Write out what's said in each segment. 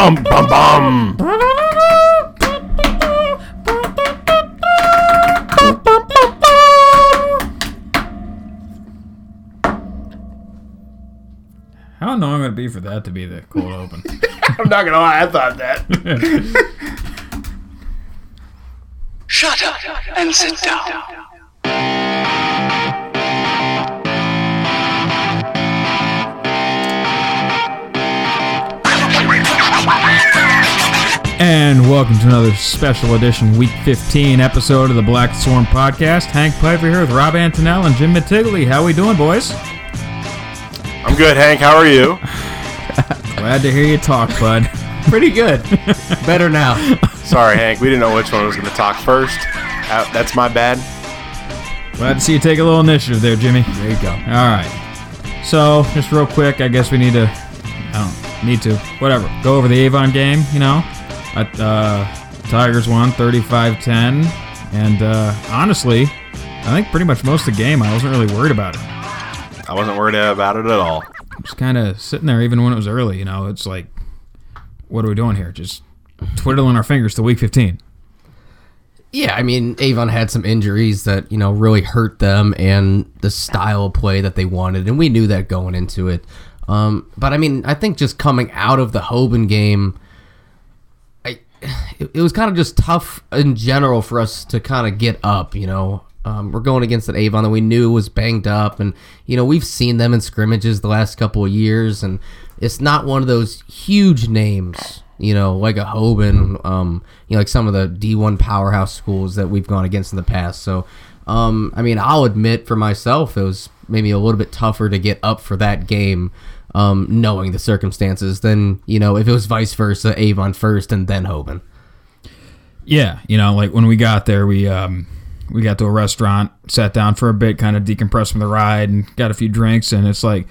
Bum bum bum. How annoying would it be for that to be the cold open? I'm not gonna lie, I thought that. Shut up and sit down. And welcome to another special edition, Week 15 episode of the Black Swarm Podcast. Hank Piper here with Rob Antonell and Jim Mattigley. How we doing, boys? I'm good, Hank. How are you? Glad to hear you talk, bud. Pretty good. Better now. Sorry, Hank. We didn't know which one was gonna talk first. Uh, that's my bad. Glad to see you take a little initiative there, Jimmy. There you go. All right. So, just real quick, I guess we need to. I don't need to. Whatever. Go over the Avon game. You know, At, uh, Tigers won 35-10, and uh, honestly, I think pretty much most of the game I wasn't really worried about it. I wasn't worried about it at all. Just kind of sitting there, even when it was early. You know, it's like, what are we doing here? Just twiddling our fingers to week 15. Yeah, I mean, Avon had some injuries that, you know, really hurt them and the style of play that they wanted, and we knew that going into it. Um, but I mean, I think just coming out of the Hoban game, I it, it was kind of just tough in general for us to kind of get up, you know. Um, we're going against an Avon that we knew was banged up, and you know we've seen them in scrimmages the last couple of years, and it's not one of those huge names, you know, like a Hoban, um, you know, like some of the D1 powerhouse schools that we've gone against in the past. So, um, I mean, I'll admit for myself, it was maybe a little bit tougher to get up for that game, um, knowing the circumstances than you know if it was vice versa, Avon first and then Hoban. Yeah, you know, like when we got there, we um, we got to a restaurant, sat down for a bit, kind of decompressed from the ride, and got a few drinks. And it's like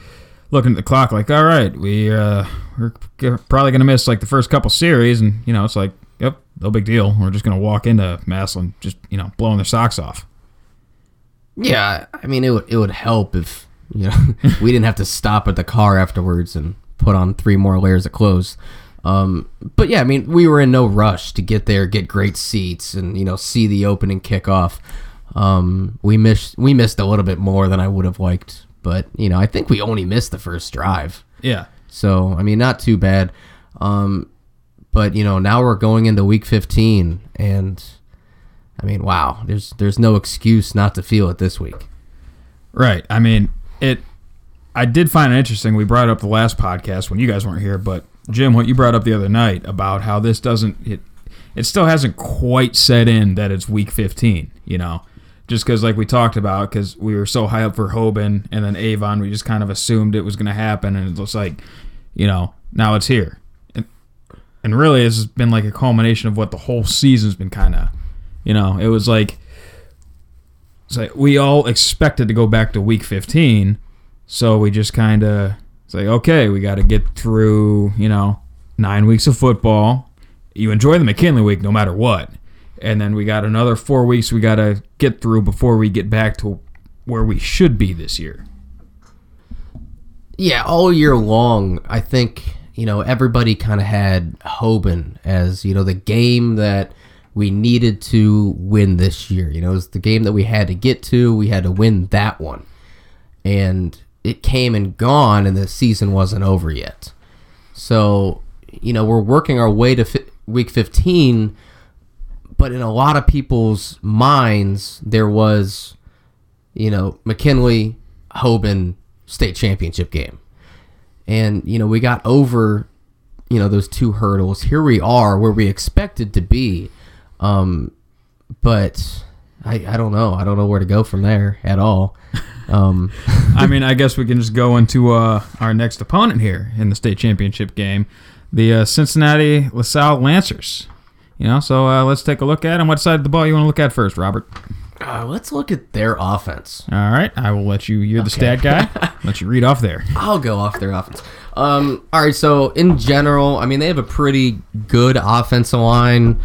looking at the clock, like, all right, we uh, we're g- probably gonna miss like the first couple series, and you know, it's like, yep, no big deal. We're just gonna walk into Massillon, just you know, blowing their socks off. Yeah, I mean, it would it would help if you know we didn't have to stop at the car afterwards and put on three more layers of clothes. Um, but yeah, I mean, we were in no rush to get there, get great seats, and you know, see the opening kickoff. Um, we missed we missed a little bit more than I would have liked, but you know, I think we only missed the first drive. Yeah, So I mean, not too bad. Um, but you know, now we're going into week 15, and I mean, wow, there's there's no excuse not to feel it this week. right. I mean, it. I did find it interesting. We brought up the last podcast when you guys weren't here, but Jim, what you brought up the other night about how this doesn't it, it still hasn't quite set in that it's week 15. You know, just because like we talked about, because we were so high up for Hoban and then Avon, we just kind of assumed it was going to happen, and it's like, you know, now it's here, and and really it's been like a culmination of what the whole season's been kind of, you know, it was like. It's like we all expected to go back to week 15, so we just kind of it's like okay, we got to get through you know nine weeks of football. You enjoy the McKinley week no matter what, and then we got another four weeks we got to get through before we get back to where we should be this year. Yeah, all year long, I think you know everybody kind of had Hoban as you know the game that we needed to win this year. You know, it was the game that we had to get to. We had to win that one, and it came and gone, and the season wasn't over yet. So you know, we're working our way to fi- week fifteen, but in a lot of people's minds, there was you know, McKinley, Hoban state championship game. And, you know, we got over, you know, those two hurdles. Here we are where we expected to be. Um, but I, I don't know. I don't know where to go from there at all. Um, I mean, I guess we can just go into uh, our next opponent here in the state championship game, the uh, Cincinnati LaSalle Lancers. You know, so uh, let's take a look at them. What side of the ball you want to look at first, Robert? uh, let's look at their offense. All right, I will let you. You're the stat guy. let you read off there. I'll go off their offense. Um, all right, so in general, I mean, they have a pretty good offensive line.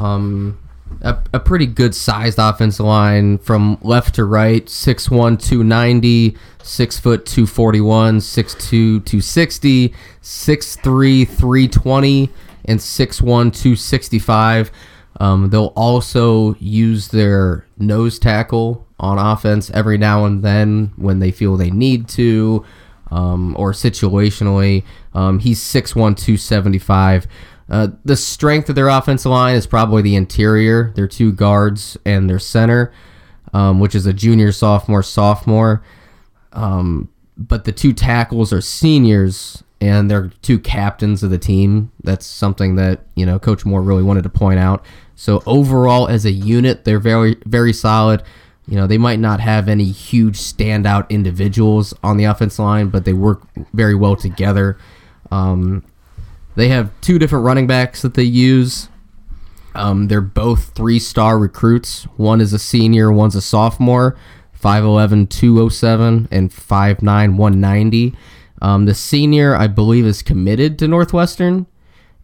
Um, a, a pretty good sized offensive line from left to right 6'1 290 6 foot 241 6'2 260 6'3 320 and 6'1 265 um, they'll also use their nose tackle on offense every now and then when they feel they need to um, or situationally. Um, he's 6'1 275 uh, the strength of their offensive line is probably the interior, their two guards and their center, um, which is a junior, sophomore, sophomore. Um, but the two tackles are seniors and they're two captains of the team. That's something that you know Coach Moore really wanted to point out. So overall, as a unit, they're very very solid. You know, they might not have any huge standout individuals on the offense line, but they work very well together. Um, they have two different running backs that they use. Um, they're both three star recruits. One is a senior, one's a sophomore. 5'11, 207, and 5'9, 190. Um, the senior, I believe, is committed to Northwestern,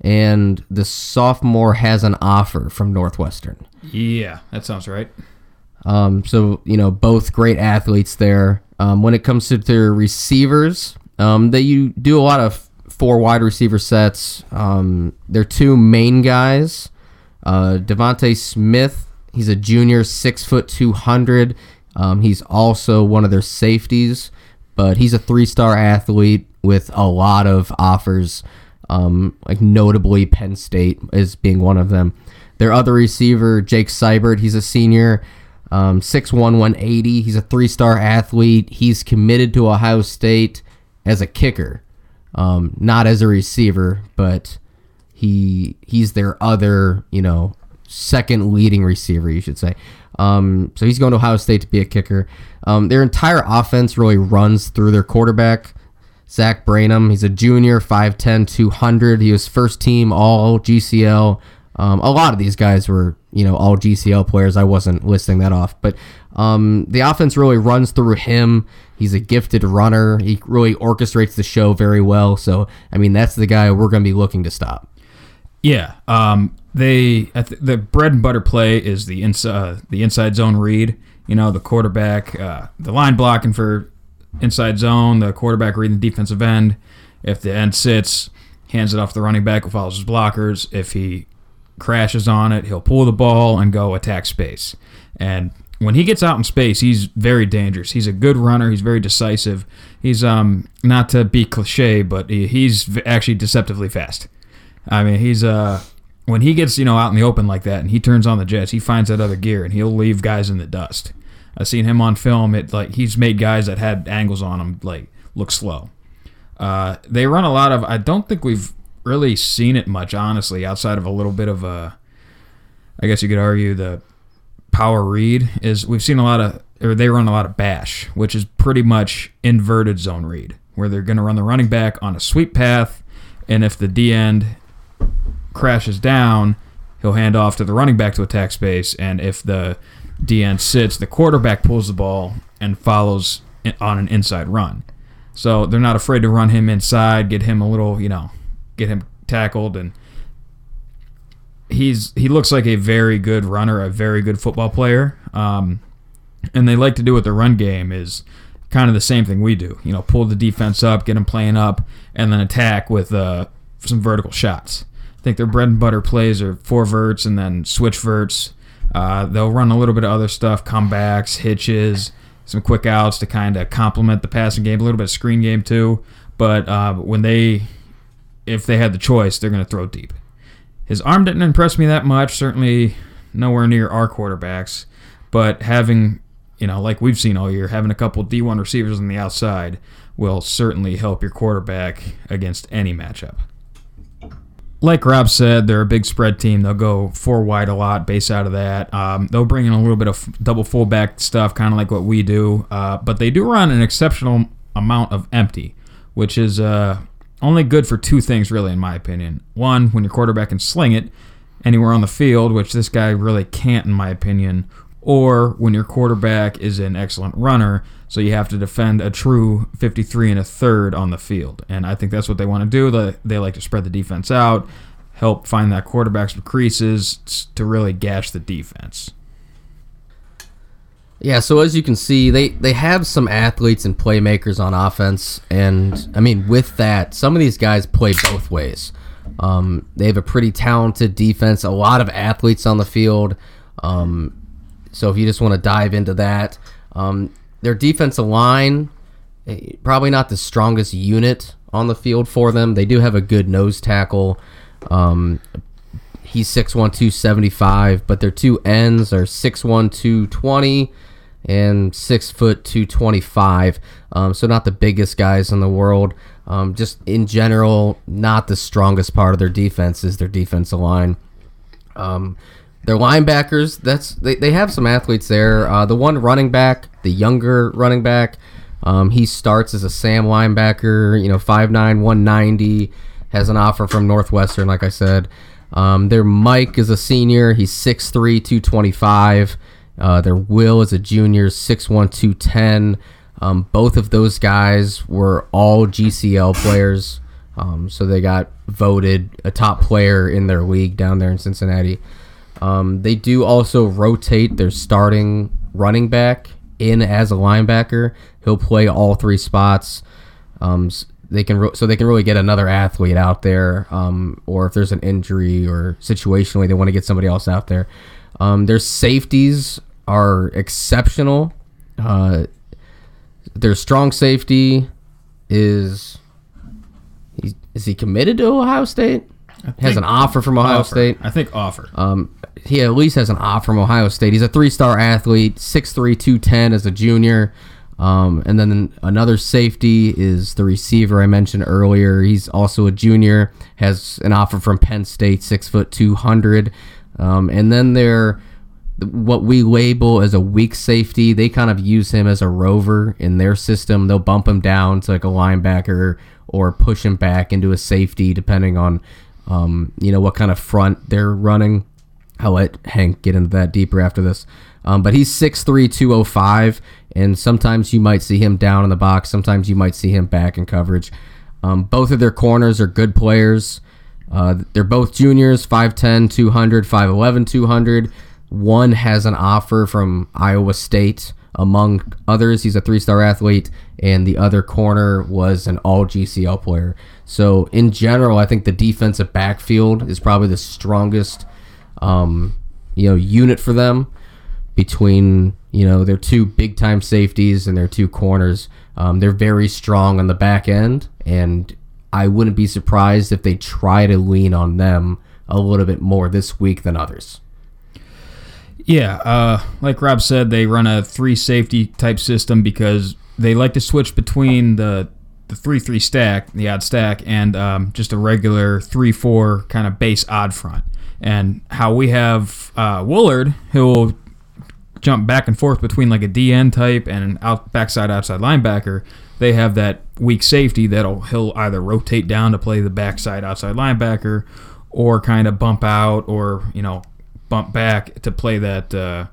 and the sophomore has an offer from Northwestern. Yeah, that sounds right. Um, so you know, both great athletes there. Um, when it comes to their receivers, um, they you do a lot of four wide receiver sets. Um, their two main guys, uh, Devonte Smith. He's a junior, six foot two hundred. Um, he's also one of their safeties, but he's a three star athlete with a lot of offers. Um, like notably, Penn State is being one of them. Their other receiver, Jake Seibert, he's a senior, um, 6'1", 180. He's a three-star athlete. He's committed to Ohio State as a kicker, um, not as a receiver, but he he's their other, you know, second leading receiver, you should say. Um, so he's going to Ohio State to be a kicker. Um, their entire offense really runs through their quarterback, Zach Branham. He's a junior, 5'10", 200. He was first team all GCL. Um, a lot of these guys were, you know, all GCL players. I wasn't listing that off, but um, the offense really runs through him. He's a gifted runner. He really orchestrates the show very well. So, I mean, that's the guy we're going to be looking to stop. Yeah, um, they the bread and butter play is the inside uh, the inside zone read. You know, the quarterback, uh, the line blocking for inside zone, the quarterback reading the defensive end. If the end sits, hands it off the running back who follows his blockers. If he crashes on it, he'll pull the ball and go attack space. And when he gets out in space, he's very dangerous. He's a good runner. He's very decisive. He's um not to be cliche, but he, he's actually deceptively fast. I mean, he's uh when he gets you know out in the open like that and he turns on the jets, he finds that other gear and he'll leave guys in the dust. I've seen him on film. It like he's made guys that had angles on him like look slow. Uh, they run a lot of. I don't think we've really seen it much, honestly, outside of a little bit of a. I guess you could argue the power read is we've seen a lot of or they run a lot of bash, which is pretty much inverted zone read, where they're going to run the running back on a sweep path, and if the D end crashes down, he'll hand off to the running back to attack space, and if the D end sits, the quarterback pulls the ball and follows on an inside run. So they're not afraid to run him inside, get him a little, you know, get him tackled, and he's he looks like a very good runner, a very good football player. Um, and they like to do with the run game is kind of the same thing we do. You know, pull the defense up, get them playing up, and then attack with uh, some vertical shots. I think their bread and butter plays are four verts and then switch verts. Uh, they'll run a little bit of other stuff, comebacks, hitches, some quick outs to kind of complement the passing game, a little bit of screen game too. But uh, when they, if they had the choice, they're going to throw deep. His arm didn't impress me that much. Certainly nowhere near our quarterbacks. But having, you know, like we've seen all year, having a couple D1 receivers on the outside will certainly help your quarterback against any matchup. Like Rob said, they're a big spread team. They'll go four wide a lot, base out of that. Um, they'll bring in a little bit of double fullback stuff, kind of like what we do. Uh, but they do run an exceptional amount of empty, which is uh, only good for two things, really, in my opinion. One, when your quarterback can sling it anywhere on the field, which this guy really can't, in my opinion, or when your quarterback is an excellent runner, so you have to defend a true 53 and a third on the field. And I think that's what they want to do. They, like to spread the defense out, help find that quarterback's creases to really gash the defense. Yeah, so as you can see, they they have some athletes and playmakers on offense, and I mean, with that, some of these guys play both ways. Um, they have a pretty talented defense, a lot of athletes on the field. Um, so if you just want to dive into that, um, their defensive line eh, probably not the strongest unit on the field for them. They do have a good nose tackle. Um, he's 6'1", 275, but their two ends are 6'1", 220 and 6 foot 225. Um, so not the biggest guys in the world. Um, just in general, not the strongest part of their defense is their defensive line. Um, their linebackers, that's they, they have some athletes there. Uh, the one running back, the younger running back, um, he starts as a Sam linebacker, you know, 5'9", 190, has an offer from Northwestern, like I said. Um, their Mike is a senior, he's 6'3", 225. Uh, their Will is a junior, 6'1", 210. Um, both of those guys were all GCL players, um, so they got voted a top player in their league down there in Cincinnati. Um, they do also rotate their starting running back in as a linebacker. He'll play all three spots. Um, they can ro- so they can really get another athlete out there, um, or if there's an injury or situationally they want to get somebody else out there. Um, their safeties are exceptional. Uh, their strong safety is is he committed to Ohio State? Has an offer from Ohio Offer. State. I think offer. Um, he at least has an offer from Ohio State. He's a three-star athlete, 6'3", 210 as a junior. Um, and then another safety is the receiver I mentioned earlier. He's also a junior, has an offer from Penn State, six foot two hundred. Um, and then they're what we label as a weak safety. They kind of use him as a rover in their system. They'll bump him down to like a linebacker or push him back into a safety, depending on um, you know what kind of front they're running. I'll let Hank get into that deeper after this. Um, but he's 6'3", 205, and sometimes you might see him down in the box. Sometimes you might see him back in coverage. Um, both of their corners are good players. Uh, they're both juniors, 5'10", 200, 5'11", 200. One has an offer from Iowa State, among others. He's a three-star athlete, and the other corner was an all-GCL player. So in general, I think the defensive backfield is probably the strongest, um, you know, unit for them between you know their two big time safeties and their two corners. Um, they're very strong on the back end, and I wouldn't be surprised if they try to lean on them a little bit more this week than others. Yeah, uh, like Rob said, they run a three safety type system because they like to switch between the the three three stack, the odd stack, and um, just a regular three four kind of base odd front. And how we have uh, Woolard, who'll jump back and forth between like a DN type and an out backside outside linebacker. They have that weak safety that'll he'll either rotate down to play the backside outside linebacker, or kind of bump out, or you know bump back to play that uh,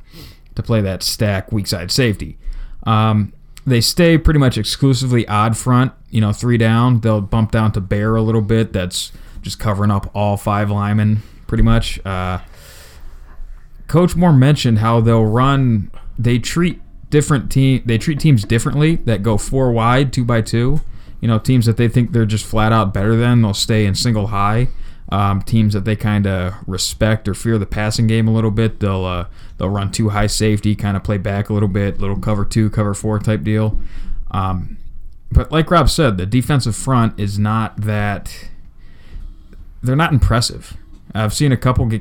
to play that stack weak side safety. Um, they stay pretty much exclusively odd front. You know, three down. They'll bump down to bear a little bit. That's just covering up all five linemen pretty much. Uh, Coach Moore mentioned how they'll run. They treat different team. They treat teams differently that go four wide, two by two. You know, teams that they think they're just flat out better than, they'll stay in single high. Um, teams that they kind of respect or fear the passing game a little bit, they'll uh, they'll run two high safety, kind of play back a little bit, little cover two, cover four type deal. Um, but like Rob said, the defensive front is not that. They're not impressive. I've seen a couple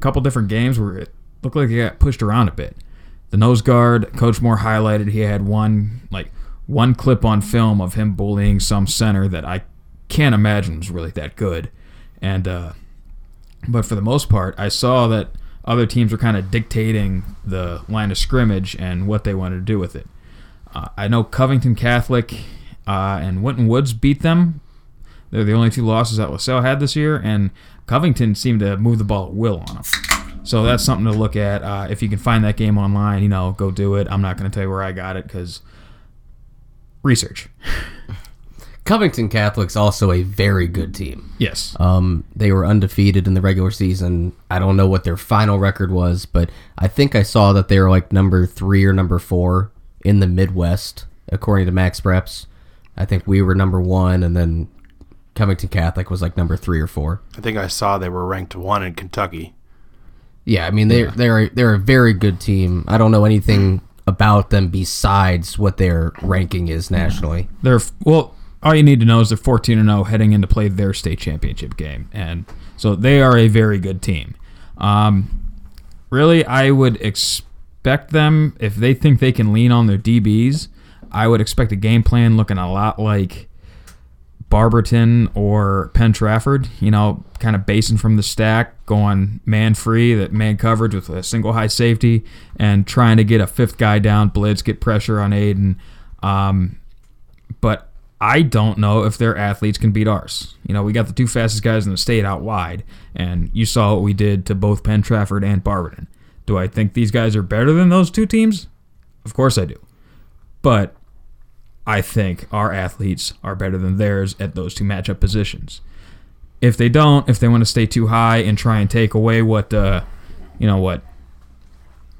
couple different games where it looked like they got pushed around a bit. The nose guard, Coach Moore highlighted he had one like one clip on film of him bullying some center that I can't imagine was really that good. And uh, but for the most part, I saw that other teams were kind of dictating the line of scrimmage and what they wanted to do with it. Uh, I know Covington Catholic uh, and Winton Woods beat them. They're the only two losses that LaSalle had this year, and Covington seemed to move the ball at will on them. So that's something to look at. Uh, if you can find that game online, you know, go do it. I'm not going to tell you where I got it because research. Covington Catholic's also a very good team. Yes. Um, they were undefeated in the regular season. I don't know what their final record was, but I think I saw that they were like number three or number four in the Midwest, according to Max Preps. I think we were number one, and then Covington Catholic was like number three or four. I think I saw they were ranked one in Kentucky. Yeah, I mean they're they're they're a very good team. I don't know anything about them besides what their ranking is nationally. They're well. All you need to know is they're 14 and 0 heading in to play their state championship game, and so they are a very good team. Um, really, I would expect them if they think they can lean on their DBs. I would expect a game plan looking a lot like Barberton or Penn Trafford. You know, kind of basing from the stack, going man free, that man coverage with a single high safety, and trying to get a fifth guy down, blitz, get pressure on Aiden. Um, but I don't know if their athletes can beat ours. You know, we got the two fastest guys in the state out wide, and you saw what we did to both Penn Trafford and Barberton. Do I think these guys are better than those two teams? Of course I do. But I think our athletes are better than theirs at those two matchup positions. If they don't, if they want to stay too high and try and take away what, uh, you know, what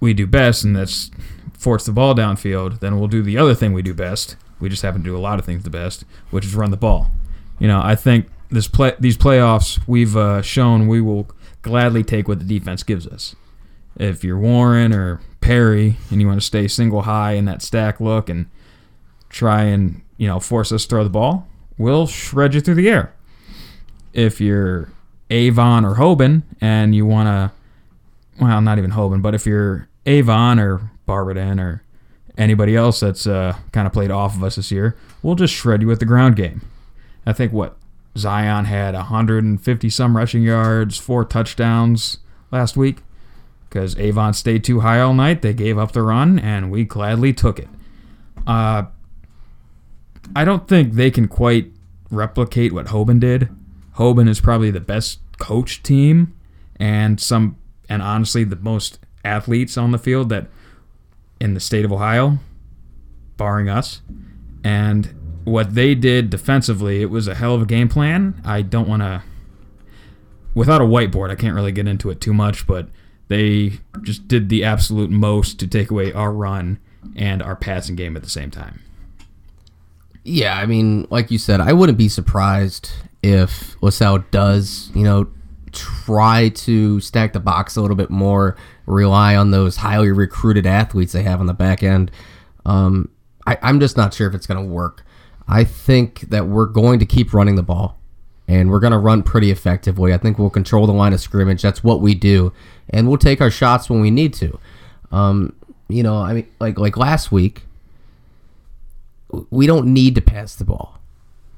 we do best, and that's force the ball downfield, then we'll do the other thing we do best. We just happen to do a lot of things the best, which is run the ball. You know, I think this play, these playoffs, we've uh, shown we will gladly take what the defense gives us. If you're Warren or Perry and you want to stay single high in that stack look and try and you know force us to throw the ball, we'll shred you through the air. If you're Avon or Hoban and you want to, well, not even Hoban, but if you're Avon or Barberton or anybody else that's uh, kind of played off of us this year, we'll just shred you with the ground game. I think what Zion had 150 some rushing yards, four touchdowns last week because Avon stayed too high all night. They gave up the run, and we gladly took it. Uh, I don't think they can quite replicate what Hoban did. Hoban is probably the best coach team, and some, and honestly, the most athletes on the field that in the state of Ohio, barring us. And what they did defensively, it was a hell of a game plan. I don't want to, without a whiteboard, I can't really get into it too much, but they just did the absolute most to take away our run and our passing game at the same time. Yeah, I mean, like you said, I wouldn't be surprised if LaSalle does, you know, try to stack the box a little bit more, rely on those highly recruited athletes they have on the back end. Um, I, I'm just not sure if it's going to work. I think that we're going to keep running the ball, and we're going to run pretty effectively. I think we'll control the line of scrimmage. That's what we do, and we'll take our shots when we need to. Um, you know, I mean, like like last week, we don't need to pass the ball,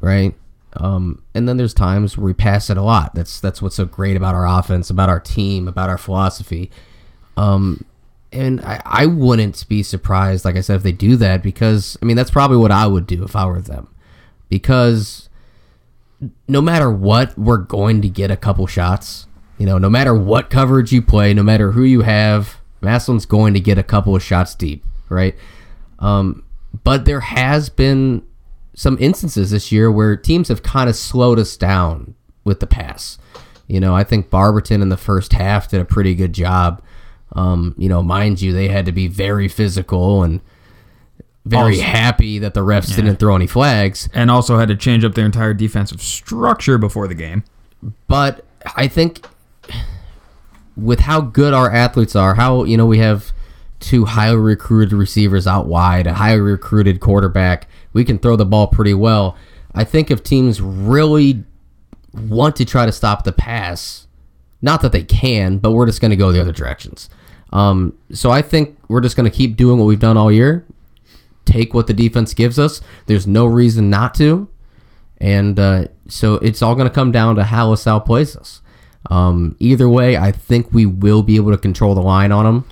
right? Um, and then there's times where we pass it a lot. That's that's what's so great about our offense, about our team, about our philosophy. Um, and I, I wouldn't be surprised, like I said, if they do that because I mean that's probably what I would do if I were them, because no matter what, we're going to get a couple shots. You know, no matter what coverage you play, no matter who you have, Massillon's going to get a couple of shots deep, right? Um, but there has been some instances this year where teams have kind of slowed us down with the pass. You know, I think Barberton in the first half did a pretty good job. Um, you know, mind you, they had to be very physical and very Also- happy that the refs didn't throw any flags. And also had to change up their entire defensive structure before the game. But I think with how good our athletes are, how you know we have two highly recruited receivers out wide, a highly recruited quarterback, we can throw the ball pretty well. I think if teams really want to try to stop the pass, not that they can, but we're just going to go the other directions. Um, so I think we're just going to keep doing what we've done all year. Take what the defense gives us. There's no reason not to. And uh, so it's all going to come down to how LaSalle plays us. Um, either way, I think we will be able to control the line on them.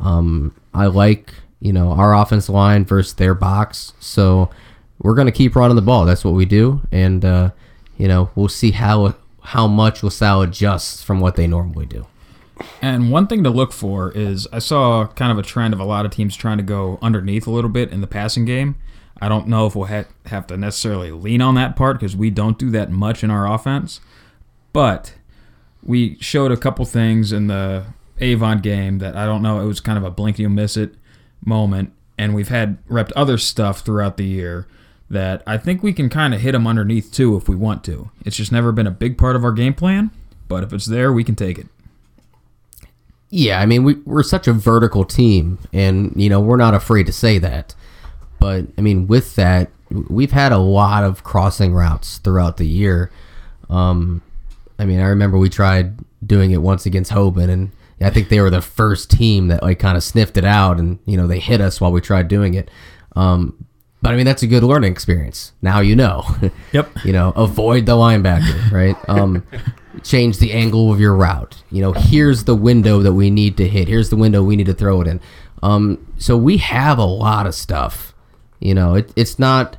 Um, I like, you know, our offensive line versus their box. So we're to keep running the ball. That's what we do. And, uh, you know, we'll see how how much LaSalle adjusts from what they normally do. And one thing to look for is I saw kind of a trend of a lot of teams trying to go underneath a little bit in the passing game. I don't know if we'll ha- have to necessarily lean on that part because we don't do that much in our offense. But we showed a couple things in the Avon game that I don't know. It was kind of a blink you miss it moment, and we've had repped other stuff throughout the year that I think we can kind of hit them underneath too if we want to. It's just never been a big part of our game plan, but if it's there, we can take it. Yeah, I mean, we, we're such a vertical team, and, you know, we're not afraid to say that. But, I mean, with that, we've had a lot of crossing routes throughout the year. Um, I mean, I remember we tried doing it once against Hoban, and I think they were the first team that, like, kind of sniffed it out, and, you know, they hit us while we tried doing it. Um, but, I mean, that's a good learning experience. Now you know. Yep. you know, avoid the linebacker, right? Um, change the angle of your route. You know, here's the window that we need to hit. Here's the window we need to throw it in. Um, so we have a lot of stuff. You know, it, it's not.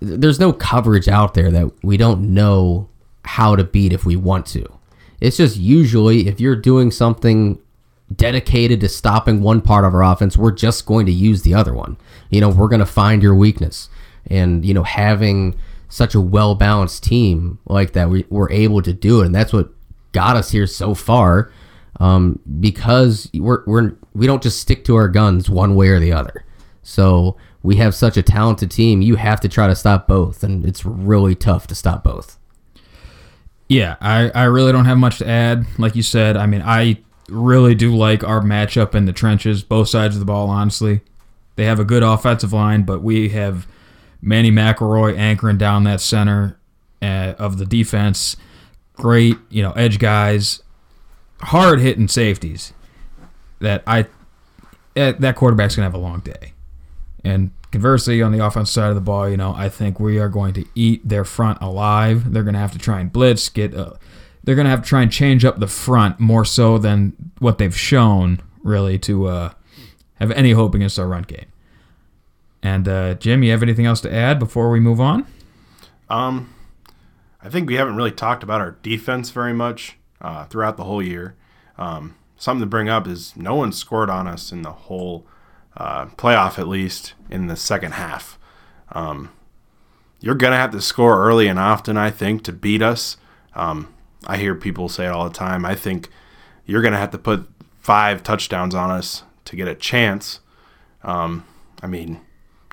There's no coverage out there that we don't know how to beat if we want to. It's just usually if you're doing something dedicated to stopping one part of our offense, we're just going to use the other one. You know, we're going to find your weakness. And, you know, having such a well balanced team like that, we, we're able to do it. And that's what got us here so far um, because we're, we're, we don't just stick to our guns one way or the other. So we have such a talented team, you have to try to stop both. And it's really tough to stop both. Yeah, I, I really don't have much to add. Like you said, I mean, I really do like our matchup in the trenches, both sides of the ball, honestly. They have a good offensive line, but we have Manny McElroy anchoring down that center uh, of the defense. Great, you know, edge guys, hard hitting safeties. That I eh, that quarterback's gonna have a long day. And conversely, on the offensive side of the ball, you know, I think we are going to eat their front alive. They're going to have to try and blitz, get. Uh, they're going to have to try and change up the front more so than what they've shown, really, to uh, have any hope against our run game. And uh, Jim, you have anything else to add before we move on? Um, I think we haven't really talked about our defense very much uh, throughout the whole year. Um, something to bring up is no one scored on us in the whole uh, playoff, at least in the second half. Um, you're gonna have to score early and often, I think, to beat us. Um, I hear people say it all the time. I think you're gonna have to put five touchdowns on us to get a chance. Um, I mean,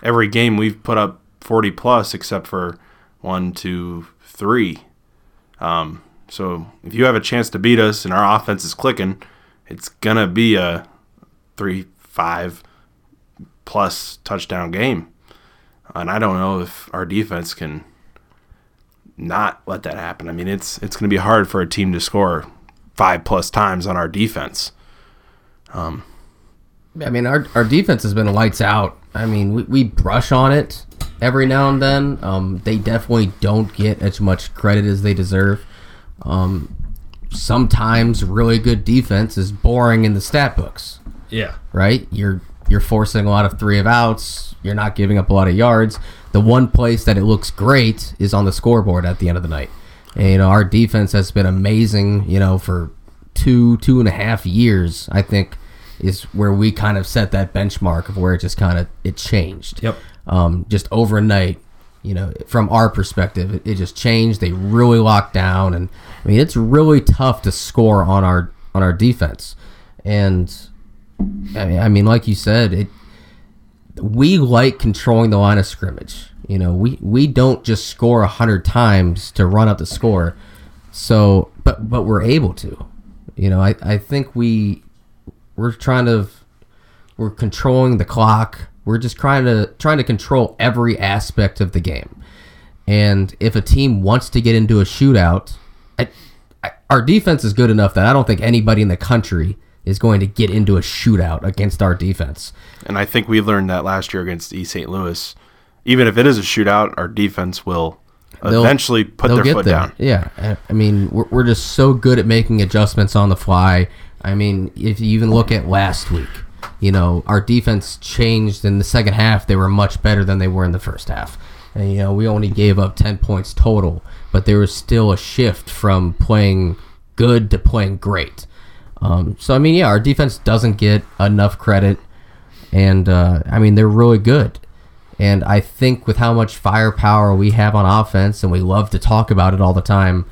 every game we've put up 40 plus except for one, two, three. Um, so if you have a chance to beat us and our offense is clicking, it's gonna be a three, five plus touchdown game. And I don't know if our defense can not let that happen. I mean, it's it's going to be hard for a team to score five plus times on our defense. Um, I mean, our, our defense has been lights out. I mean, we, we brush on it every now and then. Um, they definitely don't get as much credit as they deserve. Um, sometimes really good defense is boring in the stat books, Yeah. right? You're you're forcing a lot of three of outs. You're not giving up a lot of yards. The one place that it looks great is on the scoreboard at the end of the night. And, you know, our defense has been amazing. You know, for two two and a half years, I think is where we kind of set that benchmark of where it just kind of it changed. Yep. Um, just overnight, you know, from our perspective, it, it just changed. They really locked down, and I mean, it's really tough to score on our on our defense. And I mean, I mean, like you said, it we like controlling the line of scrimmage. You know, we we don't just score a hundred times to run up the score. So, but but we're able to. You know, I I think we we're trying to we're controlling the clock. We're just trying to trying to control every aspect of the game. And if a team wants to get into a shootout, I, I, our defense is good enough that I don't think anybody in the country is going to get into a shootout against our defense. And I think we learned that last year against East St. Louis. Even if it is a shootout, our defense will They'll- eventually put they'll their get foot there. down. Yeah, I- I mean, we're, we're just so good at making adjustments on the fly. I mean, if you even look at last week, you know, our defense changed in the second half. They were much better than they were in the first half. And, you know, we only gave up 10 points total, but there was still a shift from playing good to playing great. Um, so, I mean, yeah, our defense doesn't get enough credit. And, uh, I mean, they're really good. And I think with how much firepower we have on offense, and we love to talk about it all the time,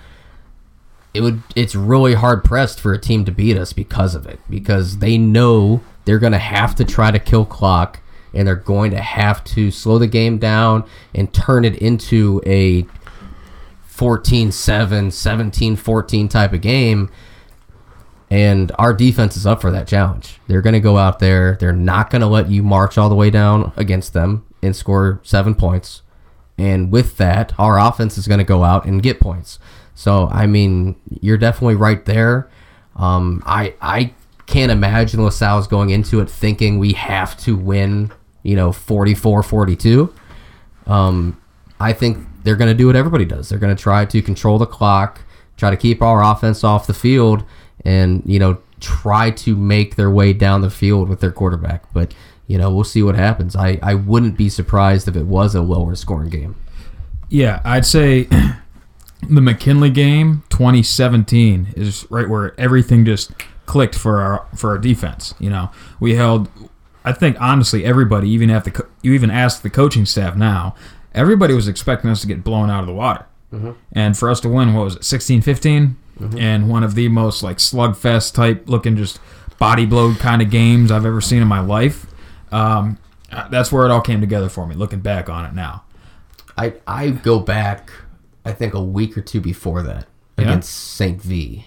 it would it's really hard pressed for a team to beat us because of it. Because they know they're going to have to try to kill clock, and they're going to have to slow the game down and turn it into a 14 7, 17 14 type of game. And our defense is up for that challenge. They're going to go out there. They're not going to let you march all the way down against them and score seven points. And with that, our offense is going to go out and get points. So, I mean, you're definitely right there. Um, I I can't imagine LaSalle's going into it thinking we have to win, you know, 44 42. Um, I think they're going to do what everybody does. They're going to try to control the clock, try to keep our offense off the field, and you know try to make their way down the field with their quarterback. But you know we'll see what happens. I I wouldn't be surprised if it was a lower scoring game. Yeah, I'd say the McKinley game 2017 is right where everything just clicked for our for our defense. You know, we held. I think honestly, everybody, even at the you even ask the coaching staff now, everybody was expecting us to get blown out of the water, mm-hmm. and for us to win, what was it, 16-15? and one of the most like slugfest type looking, just body blow kind of games I've ever seen in my life. Um, that's where it all came together for me. Looking back on it now, I I go back, I think a week or two before that Yeah. against Saint V.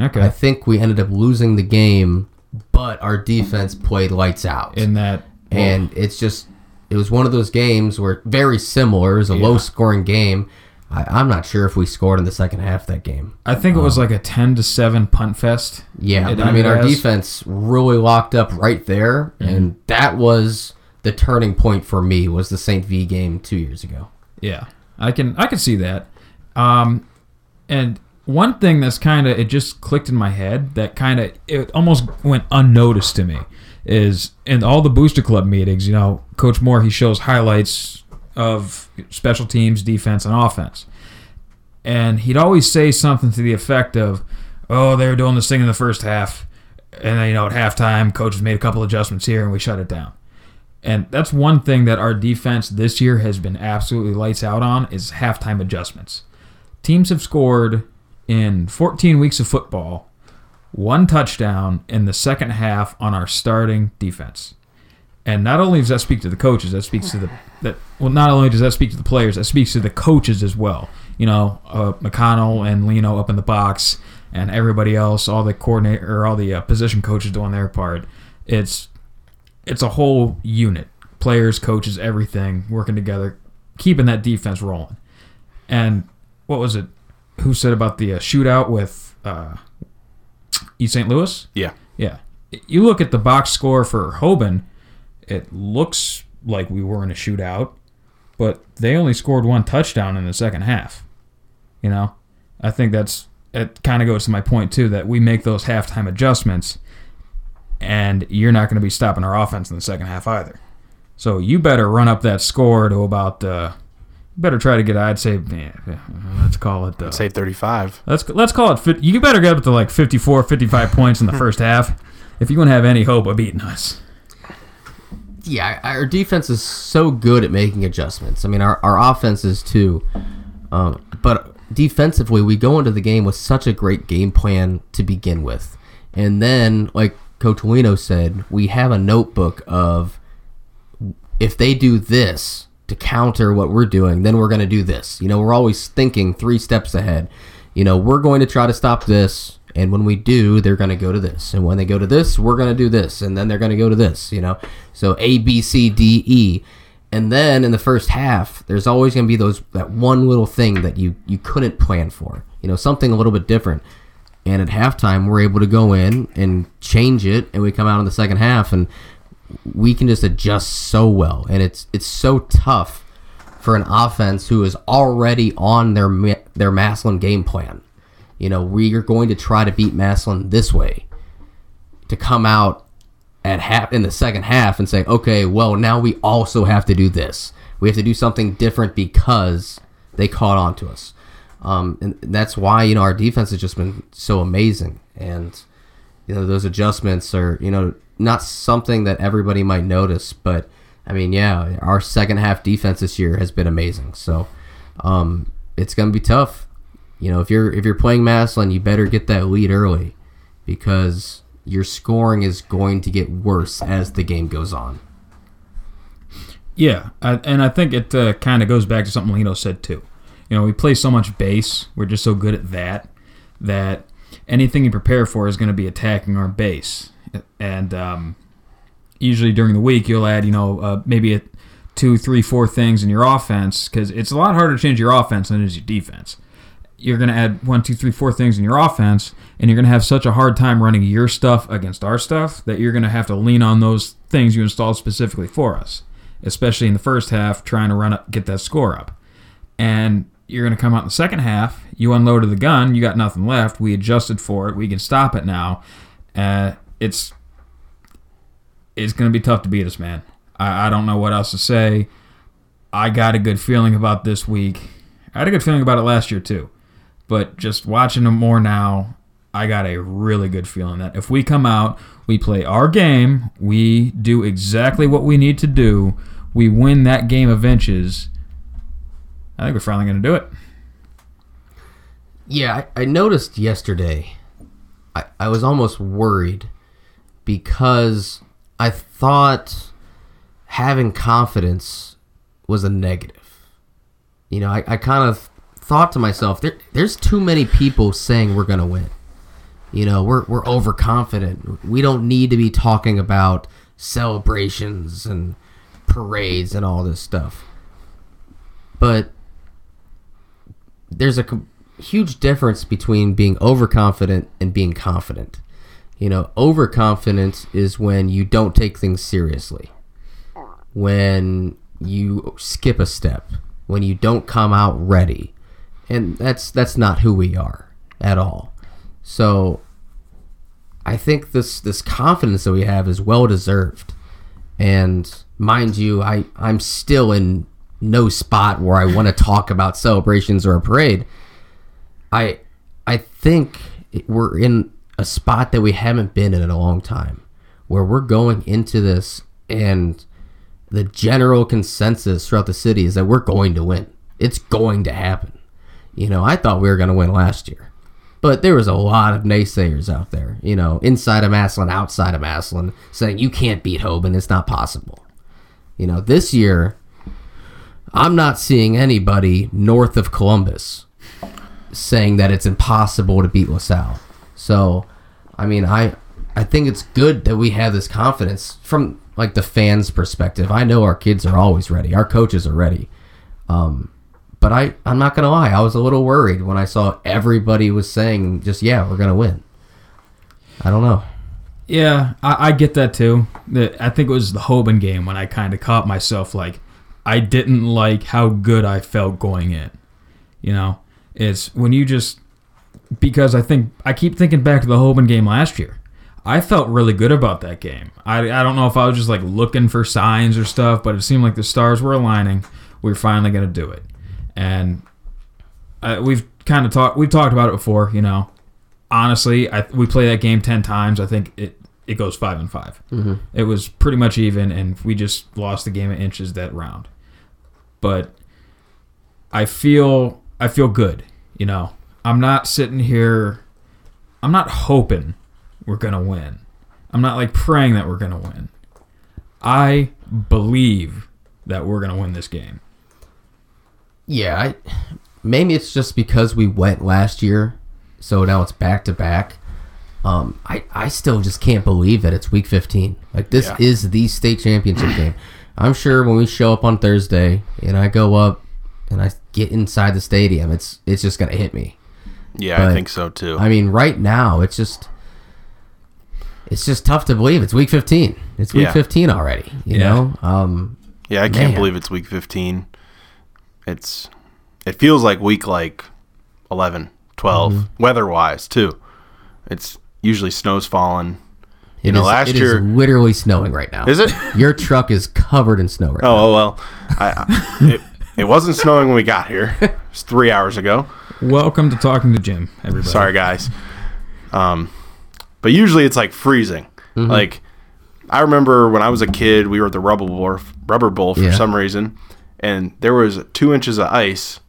okay, I think we ended up losing the game, but our defense played lights out. in that and it's just it was one of those games where very similar. It was a Yeah. low scoring game. I, I'm not sure if we scored in the second half of that game. I think it was like a ten to seven punt fest. Yeah, I mean our defense really locked up right there, Mm-hmm. and that was the turning point for me. Was the Saint V game two years ago? Yeah, I can I can see that. Um, and one thing that's kind of it just clicked in my head that kind of it almost went unnoticed to me is in all the booster club meetings. You know, Coach Moore he shows highlights of special teams, defense, and offense, and he'd always say something to the effect of, "Oh, they were doing this thing in the first half." And then, you know, at halftime, coaches made a couple adjustments here and we shut it down. And that's one thing that our defense this year has been absolutely lights out on is halftime adjustments. Teams have scored in 14 weeks of football one touchdown in the second half on our starting defense. And not only does that speak to the coaches, that speaks to the that well, not only does that speak to the players, that speaks to the coaches as well. You know, uh, McConnell and Leno up in the box, and everybody else, all the coordinator or all the uh, position coaches doing their part. It's it's a whole unit, players, coaches, everything working together, keeping that defense rolling. And what was it? Who said about the uh, shootout with uh, East St. Louis? Yeah. Yeah. You look at the box score for Hoban, it looks like we were in a shootout, but they only scored one touchdown in the second half. You know, I think that's it. Kind of goes to my point too that we make those halftime adjustments, and you're not going to be stopping our offense in the second half either. So you better run up that score to about. Uh, better try to get. I'd say, yeah, yeah, let's call it. Uh, Say 35. Let's let's call it. You better get up to like 54, 55 points in the first half if you want to have any hope of beating us. Yeah, our defense is so good at making adjustments. I mean, our, our offense is too. Um, but defensively, we go into the game with such a great game plan to begin with. And then, like Coach Lino said, we have a notebook of if they do this to counter what we're doing, then we're going to do this. You know, we're always thinking three steps ahead. You know, we're going to try to stop this, and when we do, they're going to go to this. And when they go to this, we're going to do this, and then they're going to go to this, you know. So A B C D E. And then in the first half, there's always going to be those that one little thing that you you couldn't plan for. You know, something a little bit different. And at halftime, we're able to go in and change it, and we come out in the second half and we can just adjust so well, and it's it's so tough for an offense who is already on their their Massillon game plan. You know, we are going to try to beat Massillon this way. To come out at half in the second half and say, okay, well now we also have to do this. We have to do something different because they caught on to us. Um, and that's why you know our defense has just been so amazing, and you know those adjustments are you know not something that everybody might notice, but I mean, yeah, our second half defense this year has been amazing. So, um, it's gonna be tough. You know, if you're if you're playing Massillon, you better get that lead early because your scoring is going to get worse as the game goes on. Yeah, I, and I think it uh, kind of goes back to something Lino said too. You know, we play so much base. We're just so good at that that anything you prepare for is going to be attacking our base. And um, usually during the week, you'll add, you know, uh, maybe a two, three, four things in your offense because it's a lot harder to change your offense than it is your defense. You're going to add one, two, three, four things in your offense, and you're going to have such a hard time running your stuff against our stuff that you're going to have to lean on those things you installed specifically for us, especially in the first half, trying to run up, get that score up. And you're going to come out in the second half. You unloaded the gun. You got nothing left. We adjusted for it. We can stop it now. Uh, it's it's going to be tough to beat us, man. I, I don't know what else to say. I got a good feeling about this week. I had a good feeling about it last year too, but just watching them more now, I got a really good feeling that if we come out, we play our game, we do exactly what we need to do, we win that game of inches. I think we're finally going to do it. Yeah, I, noticed yesterday. I, I was almost worried because I thought having confidence was a negative. You know, I, I kind of thought to myself, there, there's too many people saying we're going to win. You know, we're, we're overconfident. We don't need to be talking about celebrations and parades and all this stuff. But there's a com- huge difference between being overconfident and being confident. You know, overconfidence is when you don't take things seriously, when you skip a step, when you don't come out ready, and that's that's not who we are at all. So, I think this this confidence that we have is well deserved, and mind you, I I'm still in no spot where I want to talk about celebrations or a parade. I I think we're in a spot that we haven't been in in a long time, where we're going into this and the general consensus throughout the city is that we're going to win. It's going to happen. You know, I thought we were going to win last year, but there was a lot of naysayers out there. You know, inside of Massillon, outside of Massillon, saying you can't beat Hoban. It's not possible. You know, this year I'm not seeing anybody north of Columbus saying that it's impossible to beat LaSalle. So, I mean, I I think it's good that we have this confidence from like the fans' perspective. I know our kids are always ready. Our coaches are ready. Um, but I I'm not gonna lie, I was a little worried when I saw everybody was saying just yeah, we're gonna win. I don't know. Yeah, I, I get that too. I think it was the Hoban game when I kind of caught myself like I didn't like how good I felt going in. You know, it's when you just because I think I keep thinking back to the Hoban game last year. I felt really good about that game. I, I don't know if I was just like looking for signs or stuff, but it seemed like the stars were aligning. We were finally going to do it, and uh, we've kind of talked. We've talked about it before. You know, honestly, I, we play that game ten times. I think it it goes five and 5 It was pretty much even, and we just lost the game of inches that round. But I feel I feel good. You know, I'm not sitting here. I'm not hoping we're gonna win. I'm not like praying that we're gonna win. I believe that we're gonna win this game. Yeah, I, maybe it's just because we went last year, so now it's back to back. Um, I I still just can't believe that it's week 15. Like this Yeah. is the state championship game. I'm sure when we show up on Thursday and I go up and I get inside the stadium, it's it's just gonna hit me. Yeah, I think so too. I mean, right now it's just it's just tough to believe it's week 15. It's week Yeah. 15 already. You Yeah. know, um, yeah, I can't man. believe it's week 15. It's it feels like week like 11, 12 Mm-hmm. weather-wise too. It's usually snow's falling. it know, is- last it is year- literally snowing right now. Is it? Your truck is covered in snow right now. Oh, oh well. I, I, it, it wasn't snowing when we got here. It was 3 hours ago. Welcome to talking to Jim, everybody. Sorry, guys. Um, but usually it's like freezing. Mm-hmm. Like I remember when I was a kid, we were at the Rubber Bowl, Rubber Bowl for Yeah. some reason, and there was two inches of ice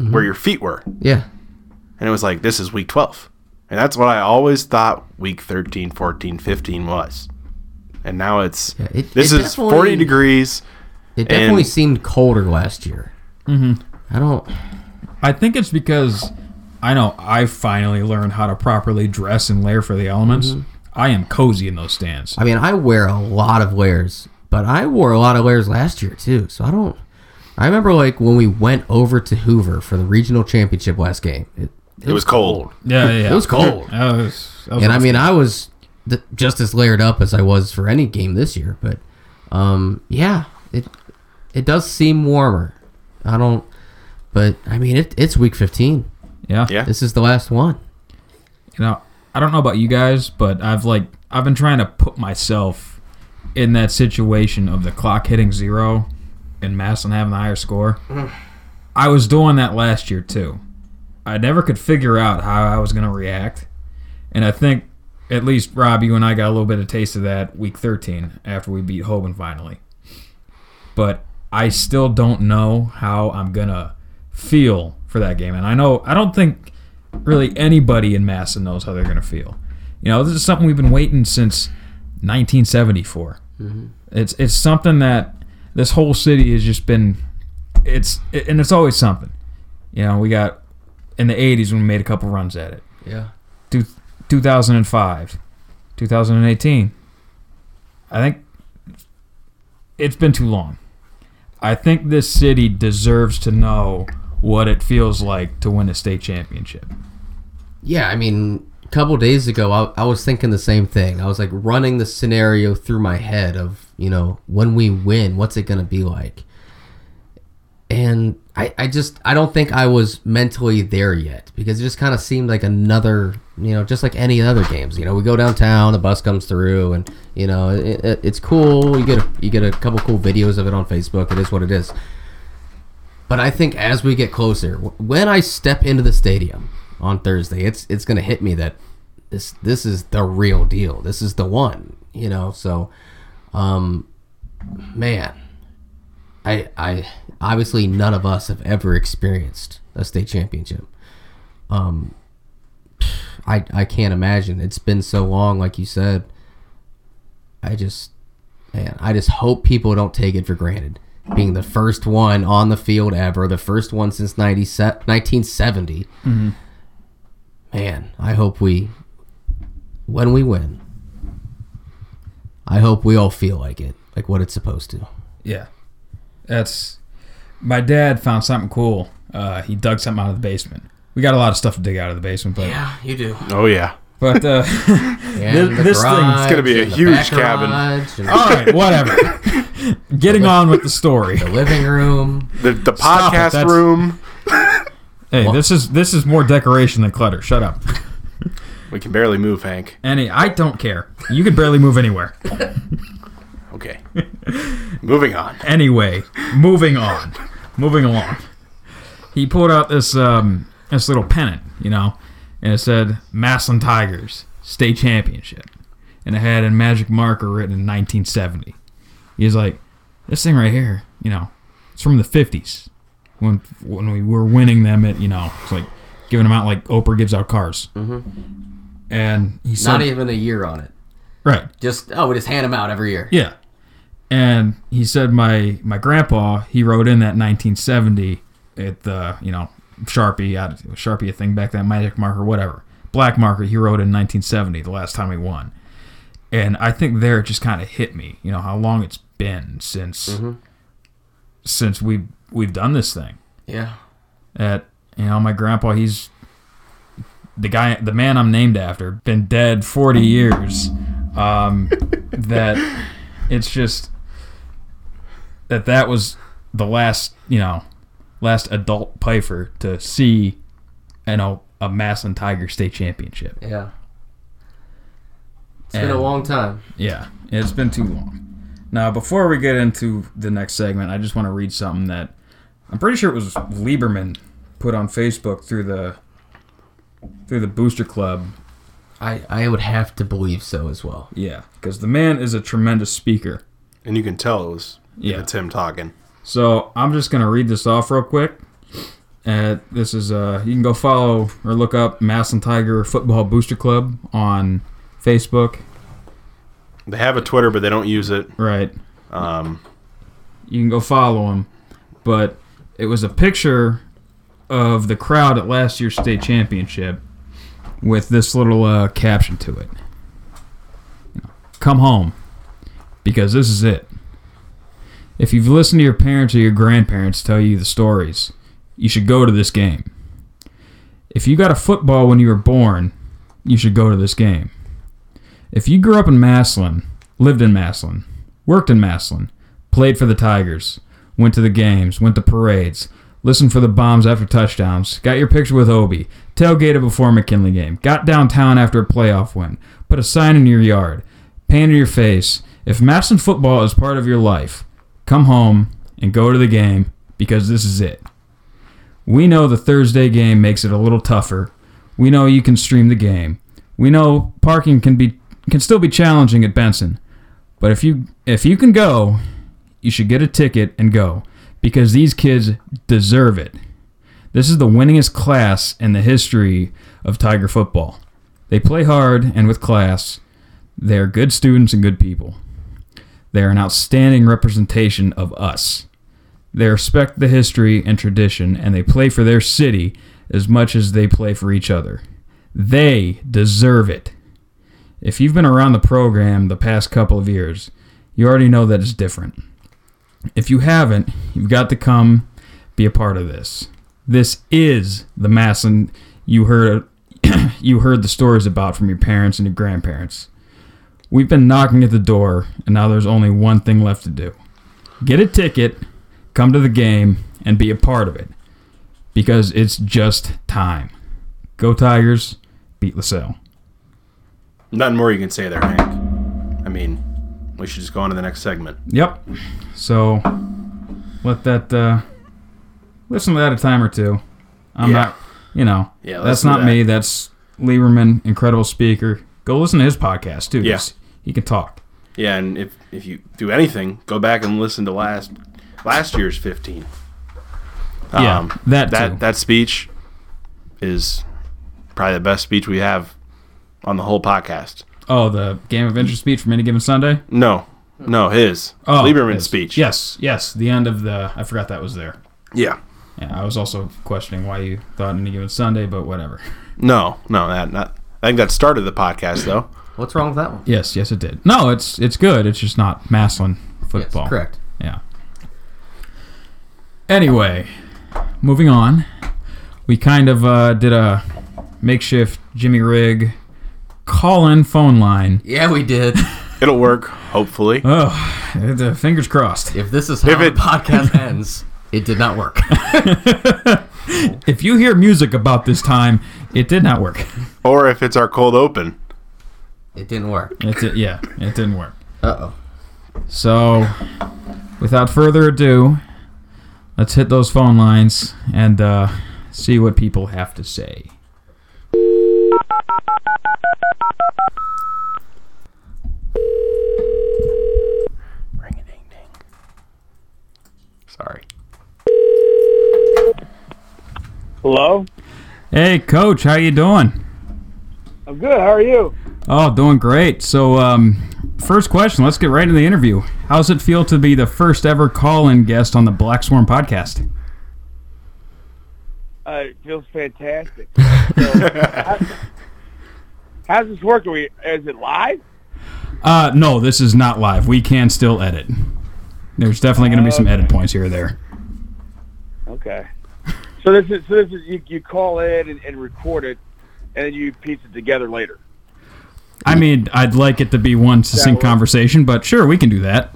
Mm-hmm. where your feet were, Yeah. and it was like this is week 12, and that's what I always thought week 13, 14, 15 was, and now it's Yeah, it- this it is 40 degrees. It definitely And- seemed colder last year. Mm-hmm. I don't. I think it's because I know I finally learned how to properly dress and layer for the elements. Mm-hmm. I am cozy in those stands. I mean, I wear a lot of layers, but I wore a lot of layers last year too. So I don't. I remember like when we went over to Hoover for the regional championship last game. It, It was cold. Yeah, yeah, yeah. It was cold. That was- that was and I mean, I was th- just as layered up as I was for any game this year. But um, yeah, it it does seem warmer. I don't. But I mean, it, it's week 15. yeah, Yeah. This is the last one. you know, I don't know about you guys, but I've like I've been trying to put myself in that situation of the clock hitting zero and Massillon having the higher score. Mm. I was doing that last year too. I never could figure out how I was going to react, and I think at least Rob, you and I got a little bit of taste of that week 13 after we beat Hoban finally. But I still don't know how I'm gonna feel for that game, and I know I don't think really anybody in Massa knows how they're going to feel. You know, this is something we've been waiting since 1974. Mm-hmm. It's it's something that this whole city has just been. It's and it's always something. You know, we got in the 80s when we made a couple runs at it. Yeah. Two, 2005, 2018. I think it's been too long. I think this city deserves to know what it feels like to win a state championship. Yeah, I mean, couple days ago, I, I was thinking the same thing. I was like running the scenario through my head of, you know, when we win, what's it going to be like? And I, I just, I don't think I was mentally there yet because it just kind of seemed like another, you know, just like any other games. You know, we go downtown, the bus comes through, and you know, it, it, it's cool. You get a, you get a couple cool videos of it on Facebook. It is what it is. But I think as we get closer, when I step into the stadium on Thursday, it's it's gonna hit me that this this is the real deal. This is the one, you know. So, um, man, I I obviously none of us have ever experienced a state championship. Um, I I can't imagine. It's been so long, like you said. I just, man, I just hope people don't take it for granted. Being the first one on the field ever, the first one since 90, 1970. Man, I hope we, when we win, I hope we all feel like it, like what it's supposed to. Yeah, that's my dad found something cool. Uh, he dug something out of the basement. We got a lot of stuff to dig out of the basement, but yeah, you do. Oh yeah. but uh, And the this thing's garage gonna be a huge cabin. garage all right, whatever. Getting on with the story. The living room. The the podcast room. Hey, this is this is more decoration than clutter. Shut up. We can barely move, Hank. Any, I don't care. You could barely move anywhere. Okay. Moving on. Anyway, moving on, moving along. He pulled out this um this little pennant, you know, and it said Massillon Tigers state championship, and it had a magic marker written in 1970. He's like, this thing right here, you know, it's from the 50s when when we were winning them at you know it's like giving them out like Oprah gives out cars. Mm-hmm. And he said, Not even a year on it. right, Just oh, we just hand them out every year. yeah. And he said my my grandpa he wrote in that 1970 at the you know Sharpie Sharpie a thing back then magic marker whatever black marker he wrote in 1970 the last time we won. And I think there it just kind of hit me, you know how long it's been since mm-hmm. since we we've done this thing. Yeah. At you know my grandpa he's the guy the man I'm named after been dead 40 years. Um, that it's just that that was the last you know last adult Piper to see you know a Massillon Tiger state championship. Yeah. It's been a long time. Yeah, it's been too long. Now, before we get into the next segment, I just want to read something that I'm pretty sure it was Lieberman put on Facebook through the through the Booster Club I, I would have to believe so as well. Yeah, because the man is a tremendous speaker. And you can tell it was Yeah. it's him talking. So I'm just gonna read this off real quick. Uh, this is uh, you can go follow or look up Massillon Tiger Football Booster Club on Facebook. They have a Twitter, but they don't use it. Right, Um, you can go follow them. But it was a picture of the crowd at last year's state championship with this little uh, caption to it. Come home because this is it. If you've listened to your parents or your grandparents tell you the stories, you should go to this game. If you got a football when you were born, you should go to this game. If you grew up in Massillon, lived in Massillon, worked in Massillon, played for the Tigers, went to the games, went to parades, listened for the bombs after touchdowns, got your picture with Obie, tailgated before McKinley game, got downtown after a playoff win, put a sign in your yard, painted your face. If Massillon football is part of your life, come home and go to the game because this is it. We know the Thursday game makes it a little tougher. We know you can stream the game. We know parking can be can still be challenging at Benson. But if you if you can go, you should get a ticket and go because these kids deserve it. This is the winningest class in the history of Tiger football. They play hard and with class. They are good students and good people. They are an outstanding representation of us. They respect the history and tradition and they play for their city as much as they play for each other. They deserve it. If you've been around the program the past couple of years, you already know that it's different. If you haven't, you've got to come be a part of this. This is the Massillon you heard you heard the stories about from your parents and your grandparents. We've been knocking at the door, and now there's only one thing left to do. Get a ticket, come to the game, and be a part of it. Because it's just time. Go Tigers, beat LaSalle. nothing more you can say there, Hank. I mean, we should just go on to the next segment. Yep. So let that uh listen to that a time or two. I'm Yeah. not you know Yeah, that's not that. me, that's Lieberman, incredible speaker. Go listen to his podcast too. Yeah. He can talk. Yeah, and if if you do anything, go back and listen to last last year's 15. Yeah, that Um, that too. that speech is probably the best speech we have on the whole podcast. Oh, the game of interest speech from any given Sunday? No, no, his Oh Lieberman's yes. speech. Yes, yes. The end of the I forgot that was there. Yeah. Yeah, I was also questioning why you thought any given Sunday, but whatever. No, no, that not. I think that started the podcast though. What's wrong with that one? Yes, yes it did. No, it's it's good. It's just not Massillon football. Yes, correct. Yeah. Anyway, moving on. We kind of uh, did a makeshift Jimmy Rig call-in phone line. Yeah, we did. It'll work, hopefully. Oh, the fingers crossed. if this is how If it- the podcast ends, it did not work. If you hear music about this time, it did not work. Or if it's our cold open. It didn't work. It did, yeah, it didn't work. Uh oh. So, without further ado, let's hit those phone lines and uh, see what people have to say. Ring a ding ding. Sorry. Hello? Hey, Coach, how you doing? I'm good. How are you? Oh, doing great. So, um, first question. Let's get right into the interview. How's it feel to be the first ever call-in guest on the Black Swarm podcast? Uh, it feels fantastic. So, how, how's this work? Are we, is it live? Uh, no, this is not live. We can still edit. There's definitely going to be some oh, edit points here or there. Okay. So this is so this is you, you call in and, and record it, and then you piece it together later. I mean, I'd like it to be one succinct conversation, but sure, we can do that.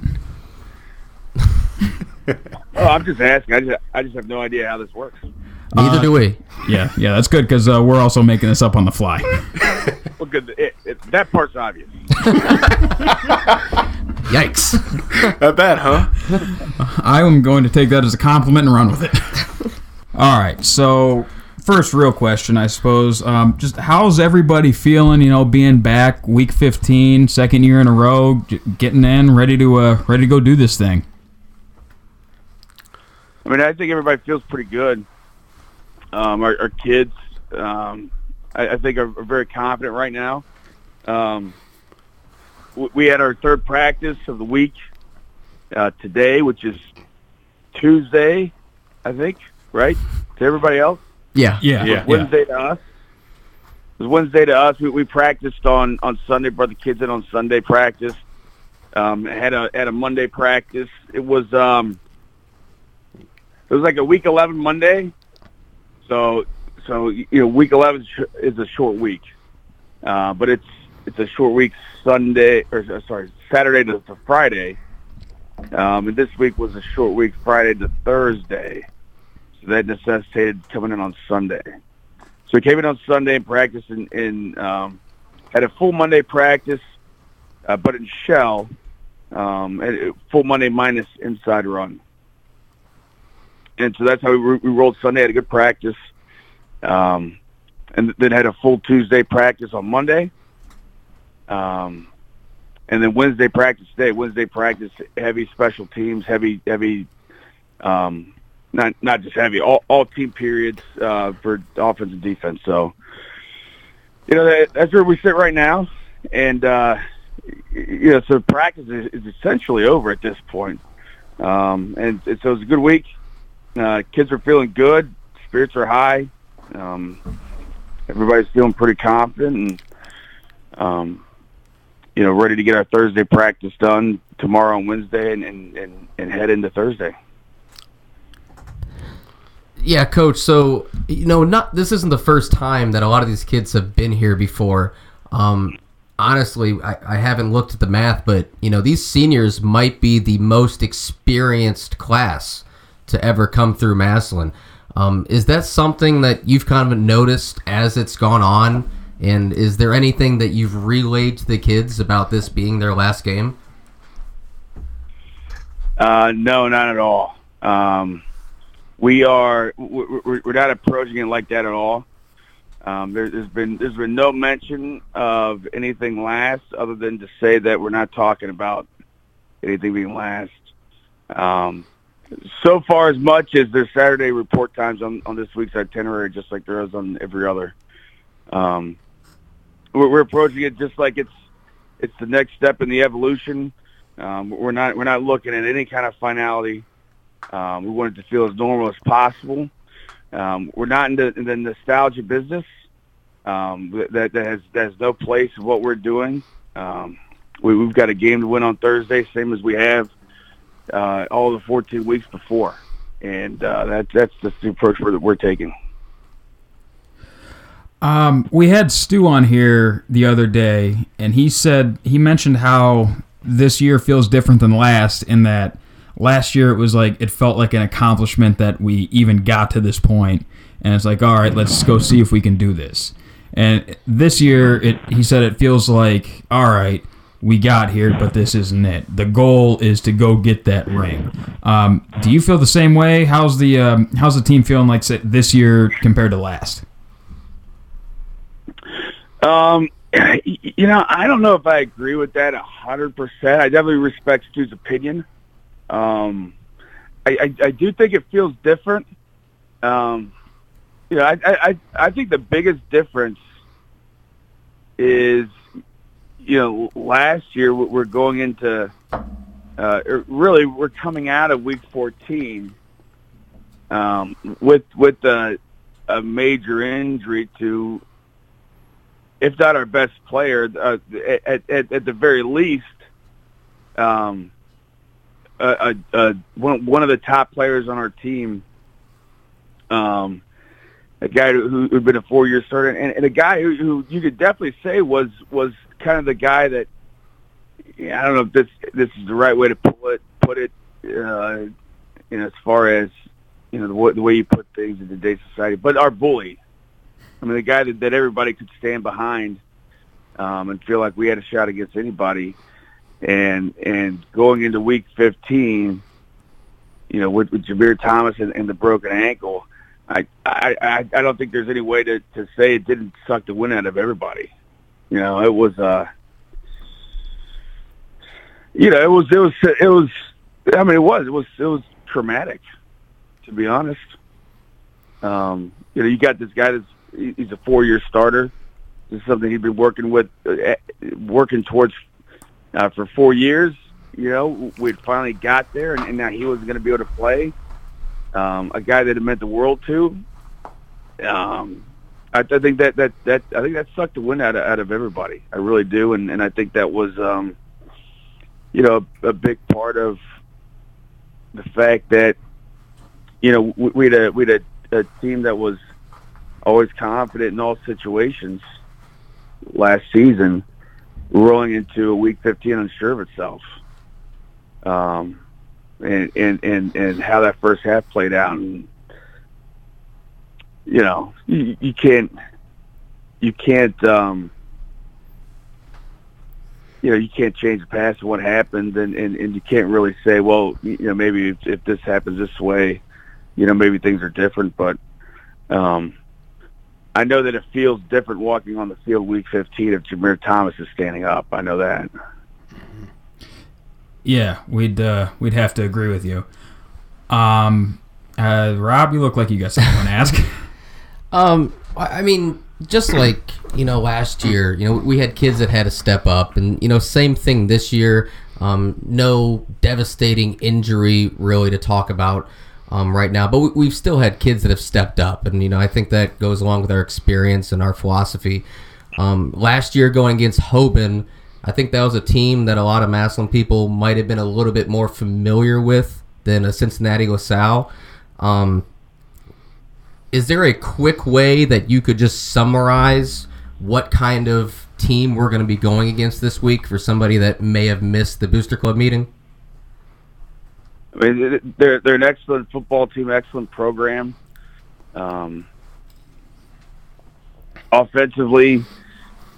Oh, I'm just asking. I just I just have no idea how this works. Neither do we. Yeah, yeah, that's good because uh, we're also making this up on the fly. Well, good. It, it, that part's obvious. Yikes. Not bad, huh? I am going to take that as a compliment and run with it. All right, so first real question, I suppose. Um, just how's everybody feeling? You know, being back week 15, second year in a row, getting in, ready to uh, ready to go do this thing. I mean, I think everybody feels pretty good. Um, our, our kids, um, I, I think, are, are very confident right now. Um, w- we had our third practice of the week uh, today, which is Tuesday, I think, right? To everybody else, Yeah. Yeah, Yeah. Wednesday to us. It was Wednesday to us. We, we practiced on on Sunday. Brought the kids in on Sunday practice. Um, had a had a Monday practice. It was um, it was like a week eleven Monday. So so you know week eleven is a short week, uh, but it's it's a short week Sunday or uh, sorry Saturday to, to Friday. Um, and this week was a short week Friday to Thursday. So that necessitated coming in on Sunday. So we came in on Sunday and practiced and, and um, had a full Monday practice, uh, but in shell, um, and full Monday minus inside run. And so that's how we, we rolled Sunday. Had a good practice, um, and then had a full Tuesday practice on Monday. Um, and then Wednesday practice today. Wednesday practice heavy special teams, heavy heavy um, not not just heavy, all, all team periods uh, for offense and defense. So, you know, that, that's where we sit right now, and uh, you know, so practice is, is essentially over at this point. Um, and, and so it was a good week. Uh, kids are feeling good, spirits are high. Um, everybody's feeling pretty confident, and um, you know, ready to get our Thursday practice done tomorrow and Wednesday, and and, and, and head into Thursday. Yeah, coach. So you know, not this isn't the first time that a lot of these kids have been here before. Um, honestly, I, I haven't looked at the math, but you know, these seniors might be the most experienced class to ever come through Massillon. Um, is that something that you've kind of noticed as it's gone on? And is there anything that you've relayed to the kids about this being their last game? Uh, no, not at all. Um, we are we're, not approaching it like that at all. Um, there, there's been there's been no mention of anything last, other than to say that we're not talking about anything being last. Um, so far, as much as there's Saturday report times on, on this week's itinerary, just like there is on every other. Um, we're, we're approaching it just like it's it's the next step in the evolution. Um, we're not we're not looking at any kind of finality. Um, we want it to feel as normal as possible. Um, we're not in the, in the nostalgia business. Um, that, that has that has no place in what we're doing. Um, we, we've got a game to win on Thursday, same as we have uh, all the 14 weeks before, and uh, that, that's the approach we're, that we're taking. Um, we had Stu on here the other day, and he said he mentioned how this year feels different than last. In that last year it was like it felt like an accomplishment that we even got to this point, and it's like, all right, let's go see if we can do this. And this year, it he said it feels like, all right, we got here, but this isn't it. The goal is to go get that ring. Um, do you feel the same way? How's the um, how's the team feeling like say, this year compared to last? Um, you know, I don't know if I agree with that hundred percent. I definitely respect Stu's opinion. Um, I, I, I do think it feels different. Um, you know, I, I I think the biggest difference is, you know, last year we're going into, uh, really we're coming out of week 14, um, with, with a, a major injury to if not our best player, uh, at, at, at the very least, um, uh, uh, one, one of the top players on our team, um, a guy who had been a four-year starter, and, and a guy who, who you could definitely say was was kind of the guy that yeah, I don't know if this this is the right way to put put it, uh, you know, as far as you know the, way- the way you put things in today's society, but our bully. I mean, the guy that, that everybody could stand behind um, and feel like we had a shot against anybody. And and going into week 15, you know, with, with Jameer Thomas and, and the broken ankle, I I I don't think there's any way to to say it didn't suck the wind out of everybody. You know, it was uh, you know, it was it was it was. I mean, it was it was it was traumatic, to be honest. Um, you know, you got this guy that's he's a four year starter. This is something he'd been working with, uh, eh, working towards uh, for four years. You know, we'd finally got there, and, and now he wasn't going to be able to play. Um, a guy that it meant the world to. Um, I, I think that, that that I think that sucked the wind out of, out of everybody. I really do, and, and I think that was, um, you know, a, a big part of the fact that, you know, we, had a we had a, a team that was always confident in all situations last season, rolling into a week 15 unsure of itself. Um, and, and, and, and how that first half played out. And, you know, you, you can't, you can't, um, you know, you can't change the past and what happened, and, and, and you can't really say, well, you know, maybe if, if this happens this way, you know, maybe things are different. But um, I know that it feels different walking on the field week 15 if Jameer Thomas is standing up. I know that. Yeah, we'd uh, we'd have to agree with you. Um, uh, Rob, you look like you got something to ask. Um, I mean, just like you know, last year, you know, we had kids that had to step up, and you know, same thing this year. Um, no devastating injury really to talk about um, right now, but we, we've still had kids that have stepped up, and you know, I think that goes along with our experience and our philosophy. Um, last year, going against Hoban, I think that was a team that a lot of Massillon people might have been a little bit more familiar with than a Cincinnati LaSalle. Um, is there a quick way that you could just summarize what kind of team we're going to be going against this week for somebody that may have missed the Booster Club meeting? I mean, they're they're an excellent football team, excellent program. Um, offensively,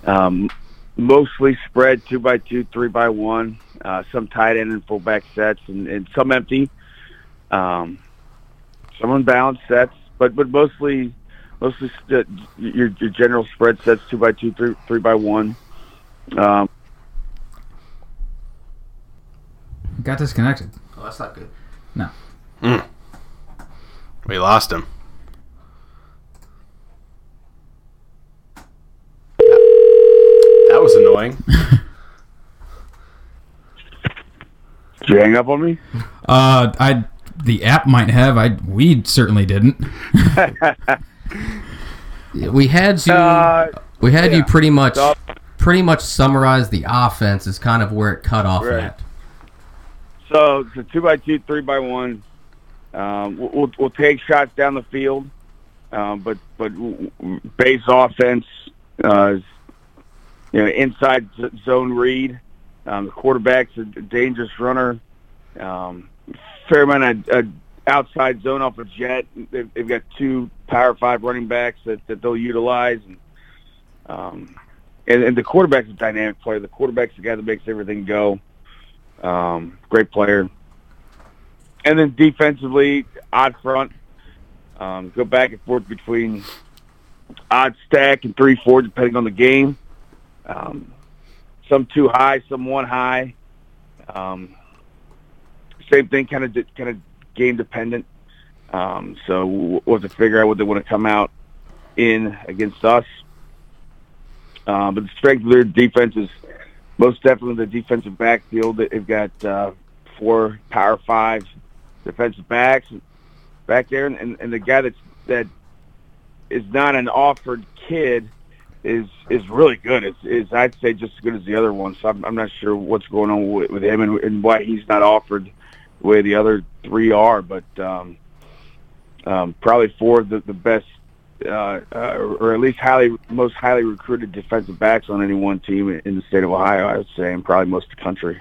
um, mostly spread two by two, three by one, uh, some tight end and fullback sets, and, and some empty, um, some unbalanced sets, but but mostly mostly st- your your general spread sets two by two, three three by one. Um, got disconnected. Oh, that's not good. No. We lost him. That was annoying. did you hang up on me? Uh, I the app might have. I we certainly didn't. We had you. Uh, we had you pretty much So- pretty much summarize the offense is kind of where it cut off Right. at. So it's a two by two, three by one. Um, we'll, we'll, we'll take shots down the field, um, but but w- w- base offense, uh, you know, inside zone read. Um, the quarterback's a dangerous runner. Um, fair amount of uh, outside zone off of jet. They've, they've got two power five running backs that, that they'll utilize, and, um, and and the quarterback's a dynamic player. The quarterback's the guy that makes everything go. Um, great player. And then defensively, odd front. Um, go back and forth between odd stack and three four, depending on the game. Um, some two high, some one high. Um, same thing, kind of kind of game dependent. Um, so we'll have to figure out what they want to come out in against us. Uh, but the strength of their defense is most definitely the defensive backfield. They've got uh, four power five defensive backs back there, and, and the guy that's that is not an offered kid is is really good. Is is I'd say just as good as the other one. So I'm, I'm not sure what's going on with, with him and, and why he's not offered way the other three are, but um, um, probably four of the, the best uh, uh, or at least highly most highly recruited defensive backs on any one team in the state of Ohio, I would say, and probably most of the country.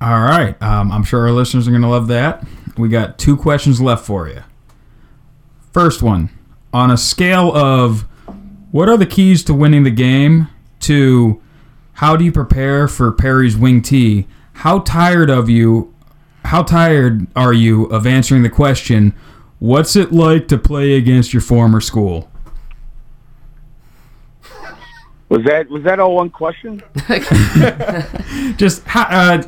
All right. Um, I'm sure our listeners are going to love that. We got two questions left for you. First one on a scale of what are the keys to winning the game to how do you prepare for Perry's wing tee? How tired of you? How tired are you of answering the question? What's it like to play against your former school? Was that was that all one question? Just how, uh,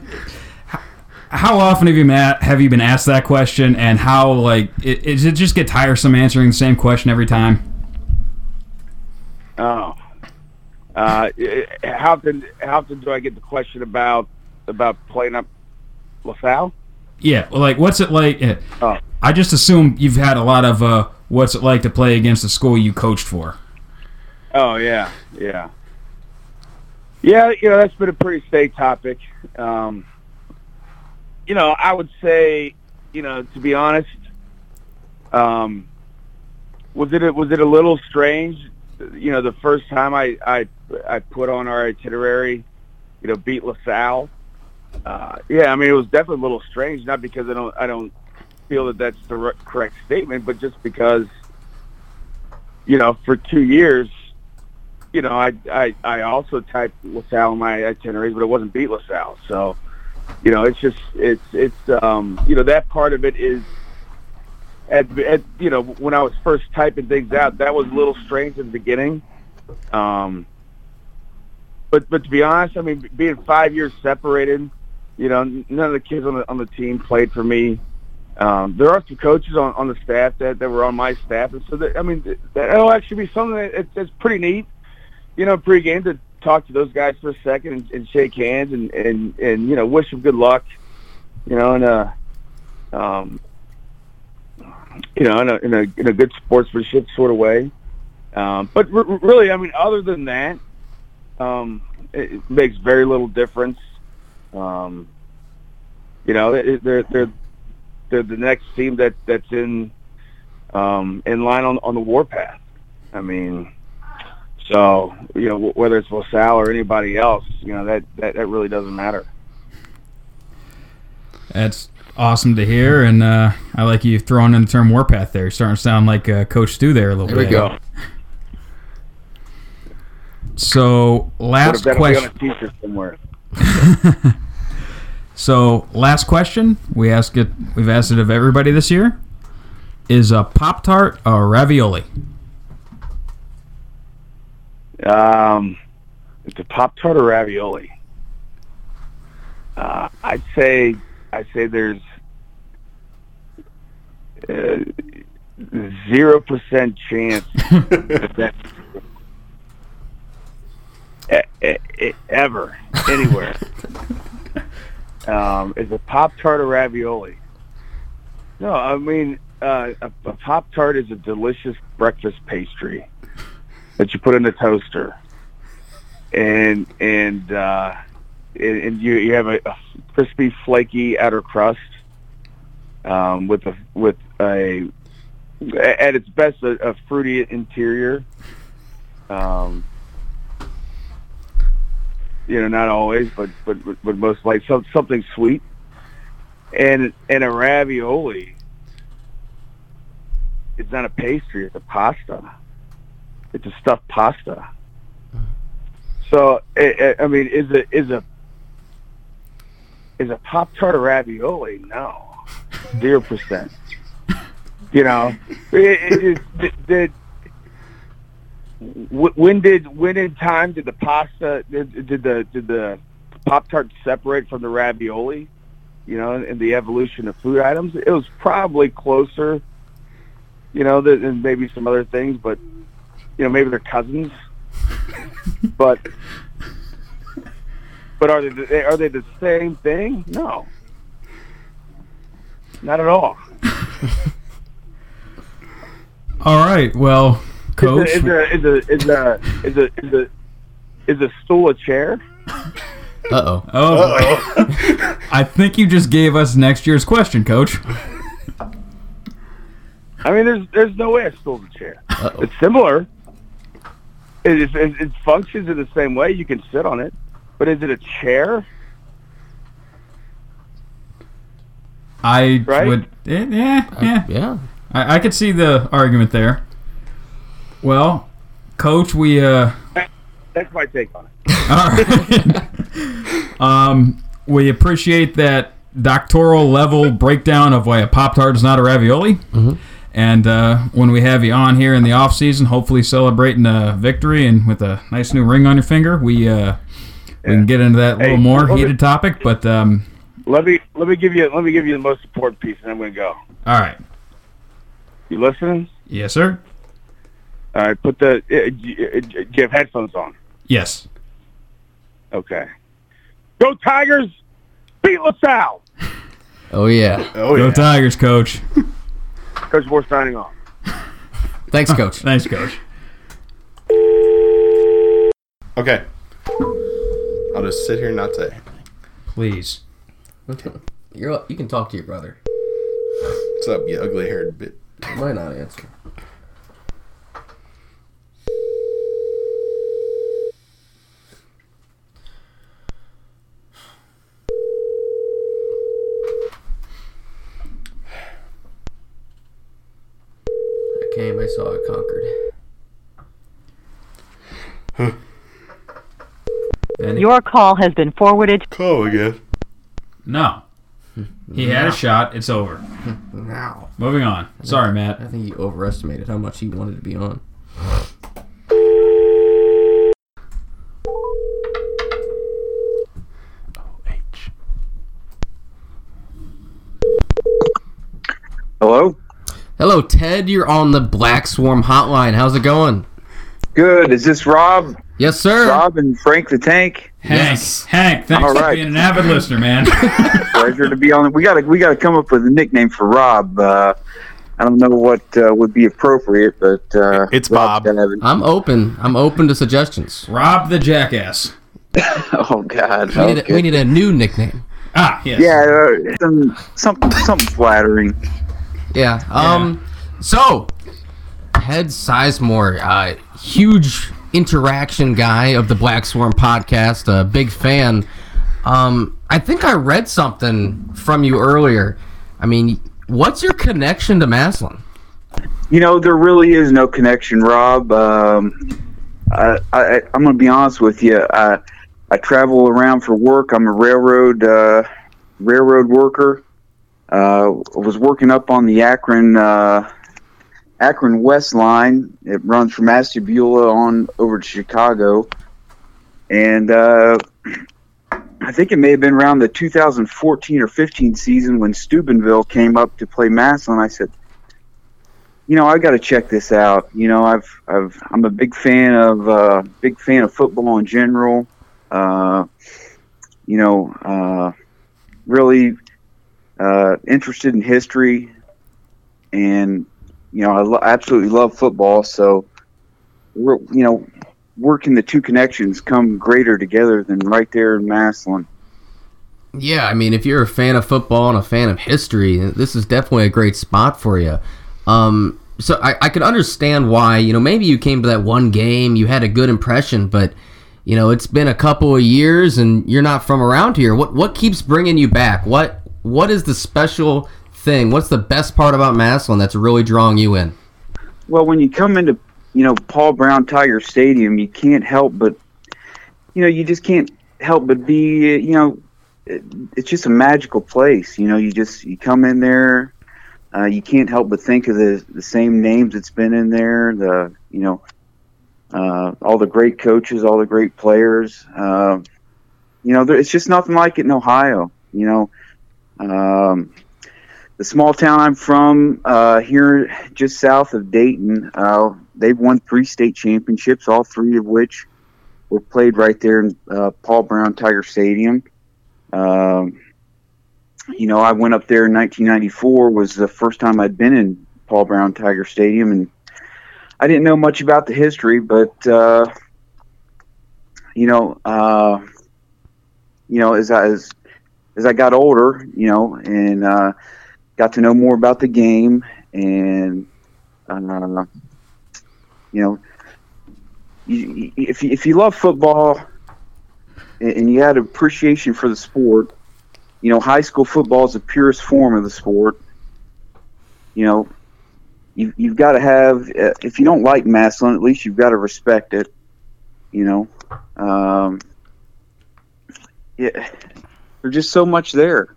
how often have you ma- have you been asked that question, and how like it, does it just get tiresome answering the same question every time? Oh, uh, how often how often do I get the question about about playing up LaSalle? Yeah, well, like what's it like? uh, Oh. I just assume you've had a lot of uh, what's it like to play against the school you coached for. Oh yeah, yeah, yeah. You know that's been a pretty state topic. Um, you know, I would say, you know, to be honest, um, was it a, was it a little strange? You know, the first time I I I put on our itinerary, you know, beat LaSalle. Uh, yeah, I mean, it was definitely a little strange. Not because I don't I don't feel that that's the re- correct statement, but just because, you know, for two years, you know, I I, I also typed LaSalle in my itineraries, but it wasn't beat LaSalle. So, you know, it's just it's it's um you know that part of it is. At, at you know when I was first typing things out, that was a little strange in the beginning. Um, but but to be honest, I mean, being five years separated, you know, none of the kids on the on the team played for me. Um, there are some coaches on, on the staff that, that were on my staff, and so that, I mean that, that'll actually be something that it's, it's pretty neat, you know, pregame to talk to those guys for a second and, and shake hands and, and and you know wish them good luck, you know, in a um, you know in a in a in a good sportsmanship sort of way. Um, but r- really, I mean, other than that, um, it, it makes very little difference. Um, you know, they're they're they're the next team that that's in um, in line on on the warpath. I mean, so you know whether it's LaSalle or anybody else, you know that that, that really doesn't matter. That's awesome to hear, and uh, I like you throwing in the term warpath there. You're starting to sound like uh, Coach Stu there a little There we bit. go. So last that'll be on question. somewhere? So last question. We ask it. We've asked it of everybody this year. Is a pop tart a ravioli? Um, it's a pop tart or ravioli. Uh, I'd say I'd say there's uh, zero percent chance that that's ever anywhere. um, is a pop tart or ravioli? No, I mean uh, a, a pop tart is a delicious breakfast pastry that you put in the toaster, and and uh, and, and you you have a, a crispy, flaky outer crust um, with a with a at its best a, a fruity interior. Um, you know, not always, but but but most like some, something sweet, and and a ravioli. It's not a pastry; it's a pasta it's a stuffed pasta. Mm-hmm. So, I, I mean, is a is a is a pop tart a ravioli? No, zero percent. You know, it, it, it, did when did when in time did the pasta did, did the did the pop tart separate from the ravioli? You know, in the evolution of food items, it was probably closer. You know, than maybe some other things, but you know, maybe they're cousins, but but are they are they the same thing? No, not at all. All right. Well, Coach. Is a is a is a is a is a is a stool a chair? Uh oh. Oh, I think you just gave us next year's question, Coach. I mean, there's there's no way a stool's a chair. Uh-oh. It's similar. It, it, it, it functions in the same way. You can sit on it, but is it a chair? I Right? would. eh, Yeah, yeah. Yeah. I, I could see the argument there. Well, Coach, we uh. That's my take on it. All right. um, we appreciate that doctoral level breakdown of why a Pop Tart is not a ravioli. And uh, when we have you on here in the off season, hopefully celebrating a victory and with a nice new ring on your finger, we uh, we can get into that a little more let me- heated topic. But um, Let me let me give you let me give you the most important piece, and I'm going to go. all right, You listening? yes, sir. All right. Put the. Uh, do you uh, do you have headphones on? Yes. Okay. Go Tigers! Beat LaSalle. Oh yeah. Oh Go Tigers, coach. Coach Moore signing off. Thanks, coach. Thanks, coach. Okay. I'll just sit here and not say. anything. Please. Okay. You're, you can talk to your brother. What's up, you ugly haired bit? He might not answer. Came, I saw, I conquered. Huh. And Your call has been forwarded. Call again. no. He had a shot. It's over. Now. Moving on. Sorry, I Matt. I think he overestimated how much he wanted to be on. H. Hello. Hello, Ted. You're on the Black Swarm hotline. How's it going? Good. Is this Rob? Yes, sir. Rob and Frank the Tank. Hank. Yes. Hank, thanks All for right. being an avid listener, man. Pleasure to be on. We got to we got to come up with a nickname for Rob. Uh, I don't know what uh, would be appropriate, but uh, It's Rob's Bob. gotta have it. I'm open. I'm open to suggestions. Rob the Jackass. Oh God. We need, a, we need a new nickname. Ah, yes. yeah, uh, some something something flattering. Yeah. Um. So, Ted Sizemore, uh, huge interaction guy of the Black Swarm podcast, a big fan. Um, I think I read something from you earlier. I mean, what's your connection to Massillon? You know, there really is no connection, Rob. Um, I, I, I'm going to be honest with you. I, I travel around for work. I'm a railroad uh, railroad worker. Uh, was working up on the Akron uh, Akron West line. It runs from Ashtabula on over to Chicago, and uh, I think it may have been around the 2014 or 15 season when Steubenville came up to play Massillon. I said, you know, I got to check this out. You know, I've, I've, I'm a big fan of, uh, big fan of football in general. Uh, you know, uh, really uh, interested in history, and you know, I lo- absolutely love football. So, we're, you know, working the two connections come greater together than right there in Massillon. Yeah, I mean, if you're a fan of football and a fan of history, this is definitely a great spot for you. Um, so I, I could understand why, you know, maybe you came to that one game, you had a good impression, but you know, it's been a couple of years and you're not from around here. What what keeps bringing you back? What what is the special thing? What's the best part about Massillon that's really drawing you in? Well, when you come into you know Paul Brown Tiger Stadium, you can't help but you know you just can't help but be you know it, it's just a magical place. You know, you just you come in there, uh, you can't help but think of the the same names that's been in there. The you know uh, all the great coaches, all the great players. Uh, you know, there, it's just nothing like it in Ohio. You know. Um, the small town I'm from, uh, here just south of Dayton, uh, they've won three state championships, all three of which were played right there in uh, Paul Brown Tiger Stadium. Um, you know, I went up there in 1994. Was the first time I'd been in Paul Brown Tiger Stadium, and I didn't know much about the history, but uh, you know, uh, you know, as as, as I got older, you know, and uh, got to know more about the game and uh, you know you, if you, if you love football and and you had appreciation for the sport you know high school football is the purest form of the sport. You know you, you've got to have uh, if you don't like Massillon at least you've got to respect it you know um, yeah there's just so much there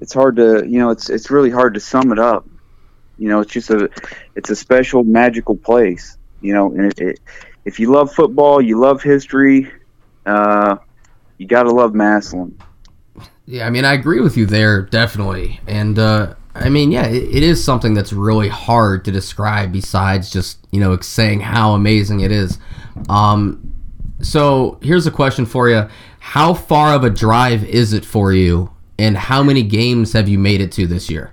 it's hard to you know it's it's really hard to sum it up You know, it's just a it's a special magical place. You know, and it, it, if you love football, you love history, uh, you got to love Massillon. Yeah, I mean, I agree with you there, definitely. And, uh, I mean, yeah, it, it is something that's really hard to describe besides just, you know, saying how amazing it is. Um, so here's a question for you How far of a drive is it for you, and how many games have you made it to this year?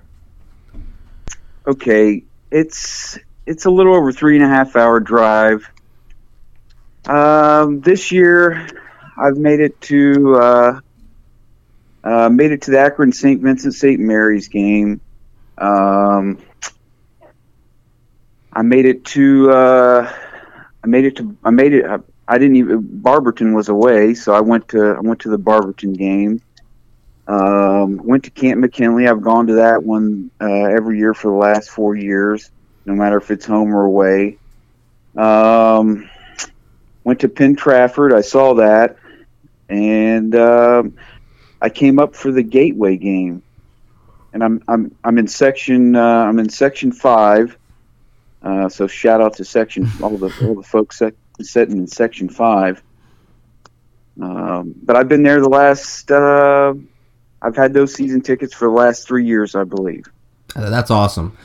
Okay, it's it's a little over three and a half hour drive. Um, this year, I've made it to uh, uh, made it to the Akron St. Vincent St. Mary's game. Um, I made it to uh, I made it to I made it. I, didn't even Barberton was away, so I went to I went to the Barberton game. Um, went to Canton McKinley. I've gone to that one uh, every year for the last four years, no matter if it's home or away. Um, went to Penn Trafford. I saw that, and um, I came up for the Gateway game, and I'm I'm I'm in section uh, I'm in section five. Uh, so shout out to section all the all the folks sec- sitting in section five. Um, but I've been there the last. Uh, I've had those season tickets for the last three years, I believe. Uh, That's awesome.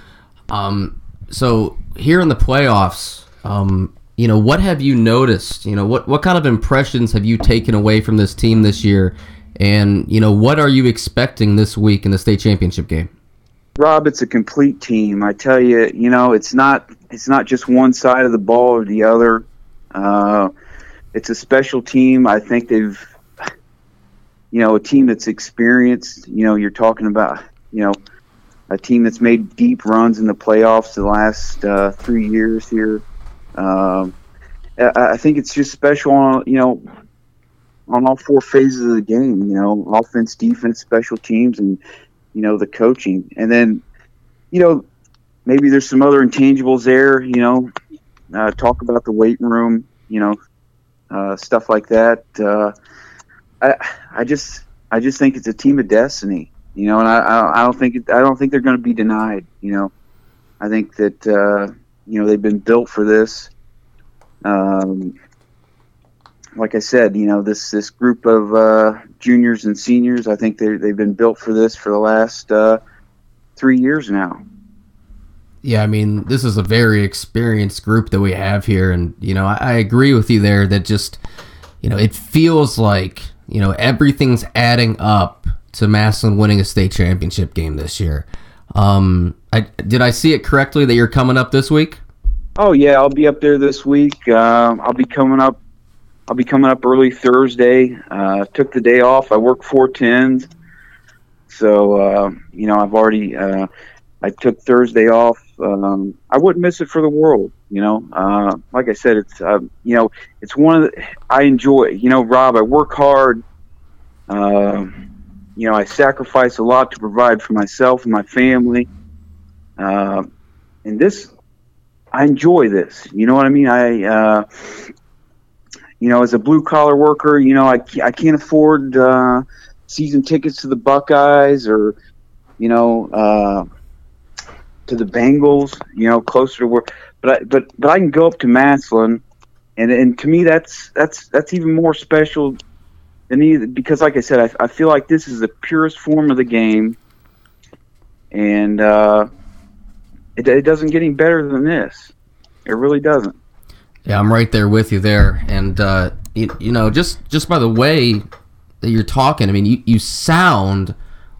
Um, so here in the playoffs, um, you know, what have you noticed? You know, what what kind of impressions have you taken away from this team this year? And you know, what are you expecting this week in the state championship game? Rob, it's a complete team. I tell you, you know, it's not it's not just one side of the ball or the other. Uh, it's a special team. I think they've, you know, a team that's experienced. You know, you're talking about, you know, a team that's made deep runs in the playoffs the last uh, three years here. Um, I, I think it's just special on, you know, on all four phases of the game. You know, offense, defense, special teams, and you know the coaching. And then, you know, maybe there's some other intangibles there. You know, uh, talk about the weight room. You know, uh, stuff like that. Uh, I I just I just think it's a team of destiny. You know, and I I don't think I don't think they're going to be denied. You know, I think that uh, you know they've been built for this. Um, like I said, you know this this group of uh, juniors and seniors. I think they they've been built for this for the last uh, three years now. Yeah, I mean, this is a very experienced group that we have here, and you know, I, I agree with you there. That just, you know, it feels like you know everything's adding up to Massillon winning a state championship game this year. Um, I did I see it correctly that you're coming up this week? Oh yeah, I'll be up there this week. Uh, I'll be coming up. I'll be coming up early Thursday. Uh, took the day off. I work four tens, so uh, you know I've already. I took Thursday off. Um, I wouldn't miss it for the world. You know, uh, like I said, it's uh, you know it's one of the, I enjoy. You know, Rob, I work hard. Uh, you know, I sacrifice a lot to provide for myself and my family. Uh, and this I enjoy this. You know what I mean? I, uh, you know, as a blue collar worker, you know, I, I can't afford uh, season tickets to the Buckeyes or, you know, uh, to the Bengals. You know, closer to where, but I, but but I can go up to Massillon, and and to me that's that's that's even more special than either because, like I said, I, I feel like this is the purest form of the game, and. uh it, it doesn't get any better than this. It really doesn't. Yeah, I'm right there with you there, and uh, you, you know, just just by the way that you're talking, I mean, you, you sound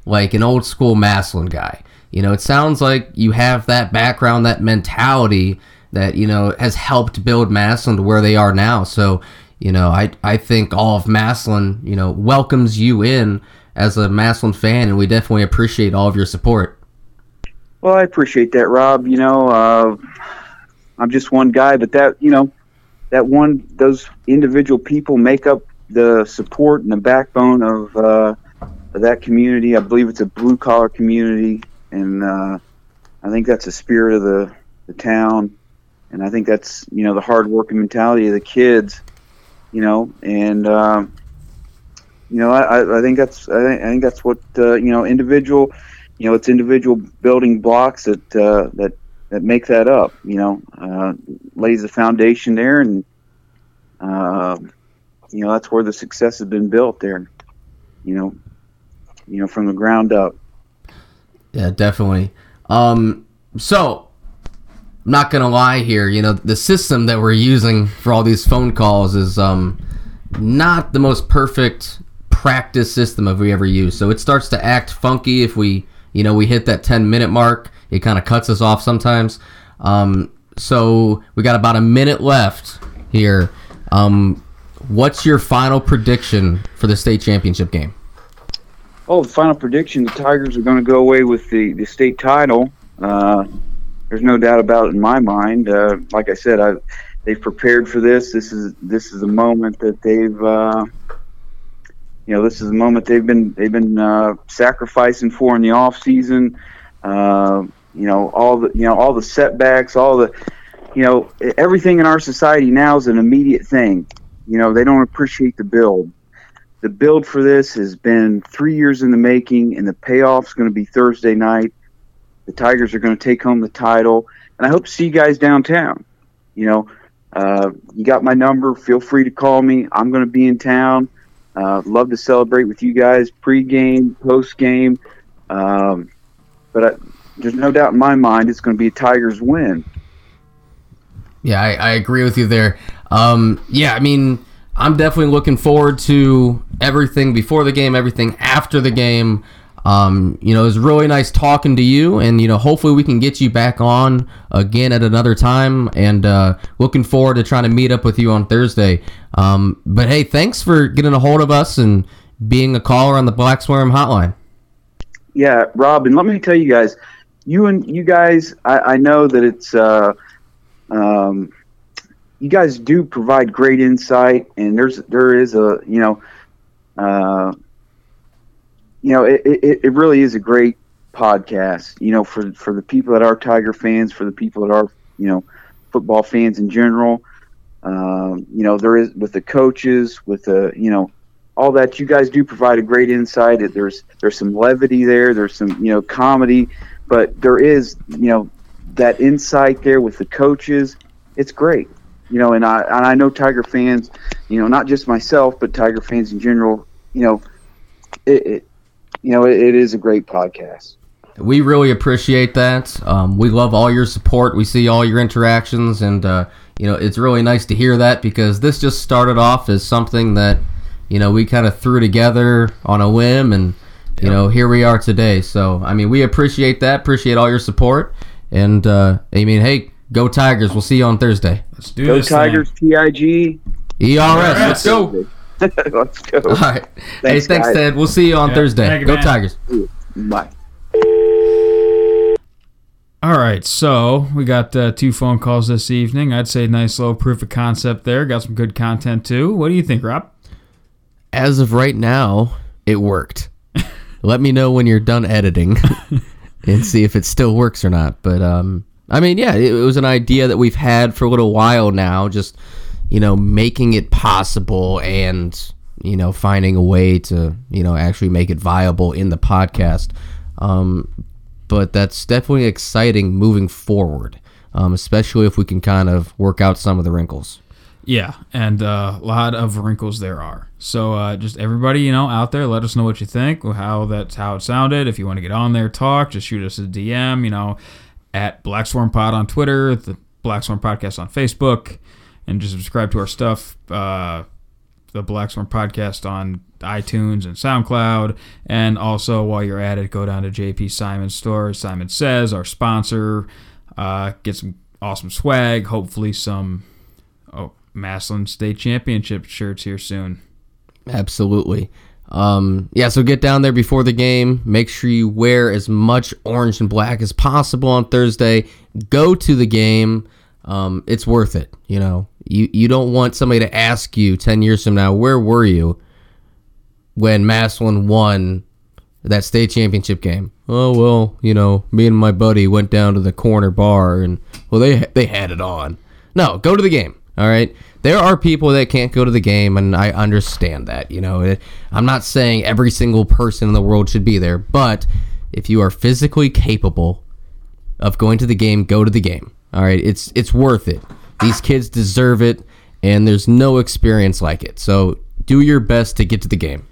like an old school Massillon guy. You know, it sounds like you have that background, that mentality that you know has helped build Massillon to where they are now. So, you know, I I think all of Massillon, you know, welcomes you in as a Massillon fan, and we definitely appreciate all of your support. Well, I appreciate that, Rob. You know, uh, I'm just one guy, but that you know, that one those individual people make up the support and the backbone of, uh, of that community. I believe it's a blue collar community, and uh, I think that's the spirit of the the town, and I think that's you know the hard working mentality of the kids. You know, and um, you know, I, I- think that's I think, I think that's what uh, you know individual you know, it's individual building blocks that uh, that that make that up. You know, uh, lays the foundation there, and uh, you know that's where the success has been built there. You know, you know from the ground up. Yeah, definitely. Um, so I'm not gonna lie here. You know, the system that we're using for all these phone calls is um not the most perfect practice system have we ever used. So it starts to act funky if we, you know, we hit that 10 minute mark. It kind of cuts us off sometimes. Um, so we got about a minute left here. Um, what's your final prediction for the state championship game? Oh, the final prediction: the Tigers are going to go away with the the state title. Uh, there's no doubt about it in my mind. Uh, like I said, I they've prepared for this. This is this is a moment that they've uh, you know this is a moment they've been they've been uh, sacrificing for in the off season. Uh, you know all the you know all the setbacks, all the you know everything in our society now is an immediate thing. You know they don't appreciate the build. The build for this has been three years in the making, and the payoff's going to be Thursday night. The Tigers are going to take home the title, and I hope to see you guys downtown. You know, uh, you got my number. Feel free to call me. I'm going to be in town. Uh, love to celebrate with you guys pre-game, post-game. Um, but I, there's no doubt in my mind it's going to be a Tigers win. Yeah, I, I agree with you there. Um, yeah, I mean, I'm definitely looking forward to everything before the game, everything after the game. Um, you know, it was really nice talking to you, and you know, hopefully we can get you back on again at another time. And uh, looking forward to trying to meet up with you on Thursday. Um, but hey, thanks for getting a hold of us and being a caller on the Black Swarm Hotline. Yeah, Rob, and let me tell you guys, you and you guys, I, I know that it's, uh, um, you guys do provide great insight, and there's there is a you know, uh, you know, it, it, it really is a great podcast. You know, for for the people that are Tiger fans, for the people that are you know, football fans in general. Um, you know, there is with the coaches, with the you know, all that. You guys do provide a great insight. There's there's some levity there. There's some you know comedy, but there is you know that insight there with the coaches. It's great. You know, and I and I know Tiger fans. You know, not just myself, but Tiger fans in general. You know, it, it you know it, it is a great podcast. We really appreciate that. Um, we love all your support. We see all your interactions, and uh, you know it's really nice to hear that because this just started off as something that you know we kind of threw together on a whim, and you know here we are today. So I mean, we appreciate that. Appreciate all your support, and uh, I mean, hey, go Tigers! We'll see you on Thursday. Let's do Go this. thing. Tigers, TIG. ERS. Let's go. Let's go. All right. hey, Thanks, thanks, guys. Ted. We'll see you on Yeah. Thursday. Thank you, go man. Tigers. Bye. All right, so we got uh, two phone calls this evening. I'd say nice little proof of concept there. Got some good content too. What do you think, Rob? As of right now, it worked. Let me know when you're done editing and see if it still works or not. But um, I mean, yeah, it, it was an idea that we've had for a little while now. Just you know, making it possible and you know, finding a way to you know actually make it viable in the podcast. Um, but that's definitely exciting moving forward, um, especially if we can kind of work out some of the wrinkles. Yeah, and uh, a lot of wrinkles there are. So uh, just everybody, you know, out there, let us know what you think, how that's how it sounded. If you want to get on there, talk, just shoot us a DM. You know, at Black Swarm Pod on Twitter, the Black Swarm Podcast on Facebook, and just subscribe to our stuff. Uh, the Black Swarm Podcast on iTunes and SoundCloud. And also, while you're at it, go down to JP Simon's store. Simon Says, our sponsor. Uh, get some awesome swag. Hopefully, some oh, Massillon State Championship shirts here soon. Absolutely. Um, yeah, so get down there before the game. Make sure you wear as much orange and black as possible on Thursday. Go to the game. Um, it's worth it. You know, you, you don't want somebody to ask you 10 years from now, where were you when Massillon won that state championship game? Oh, well, you know, me and my buddy went down to the corner bar and, well, they, they had it on. No, go to the game. All right. There are people that can't go to the game, and I understand that. You know, I'm not saying every single person in the world should be there, but if you are physically capable of going to the game, go to the game. All right, it's it's worth it. These kids deserve it, and there's no experience like it. So do your best to get to the game.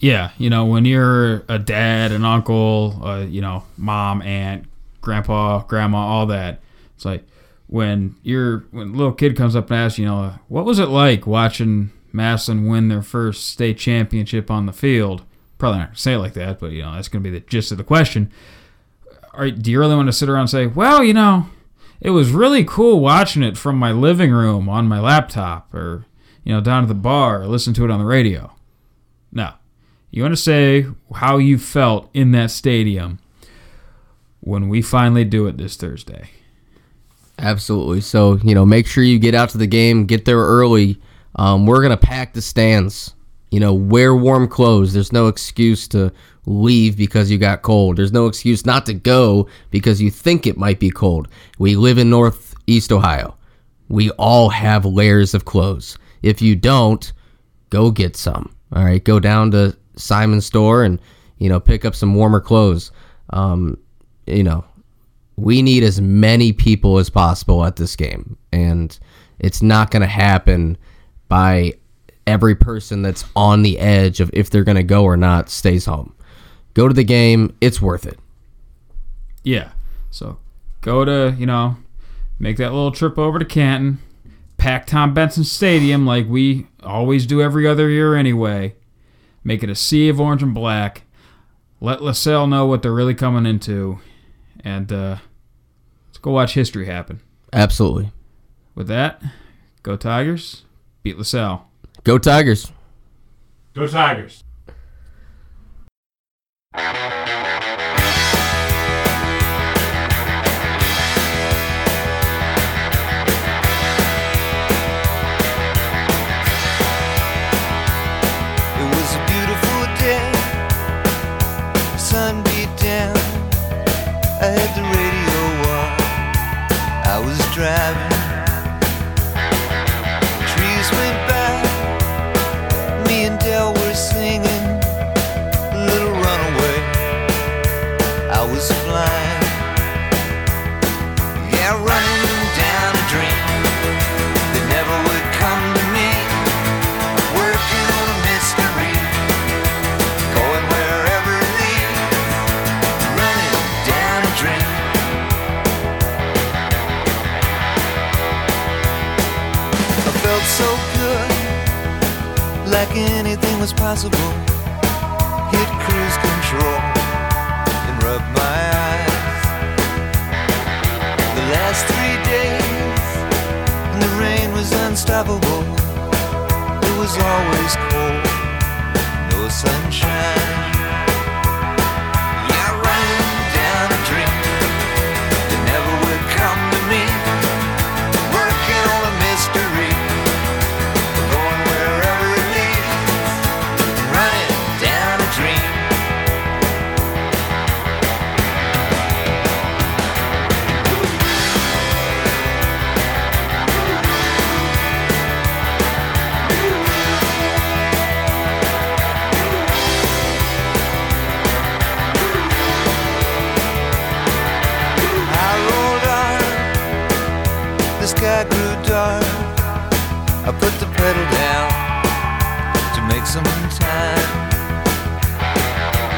Yeah, you know, when you're a dad, an uncle, uh, you know, mom, aunt, grandpa, grandma, all that, it's like when you're when a little kid comes up and asks, you know, what was it like watching Massillon win their first state championship on the field? Probably not say it like that, but you know, that's gonna be the gist of the question. Right, do you really want to sit around and say, well, you know, it was really cool watching it from my living room on my laptop or you know down at the bar or listen to it on the radio? No. You want to say how you felt in that stadium when we finally do it this Thursday. Absolutely. So, you know, make sure you get out to the game, get there early. Um, we're going to pack the stands. You know, wear warm clothes. There's no excuse to leave because you got cold. There's no excuse not to go because you think it might be cold. We live in Northeast Ohio. We all have layers of clothes. If you don't, go get some. All right, go down to Simon's store and you know pick up some warmer clothes. Um, you know, we need as many people as possible at this game, and it's not going to happen by every person that's on the edge of if they're going to go or not stays home. Go to the game; it's worth it. Yeah. So go to, you know, make that little trip over to Canton, pack Tom Benson Stadium like we always do every other year anyway. Make it a sea of orange and black. Let LaSalle know what they're really coming into. And uh, go watch history happen. Absolutely. With that, go Tigers, beat LaSalle. Go Tigers. Go Tigers. Was possible. Hit cruise control and rub my eyes. The last three days, and the rain was unstoppable. It was always cold, no sunshine. I grew dark, I put the pedal down to make some time.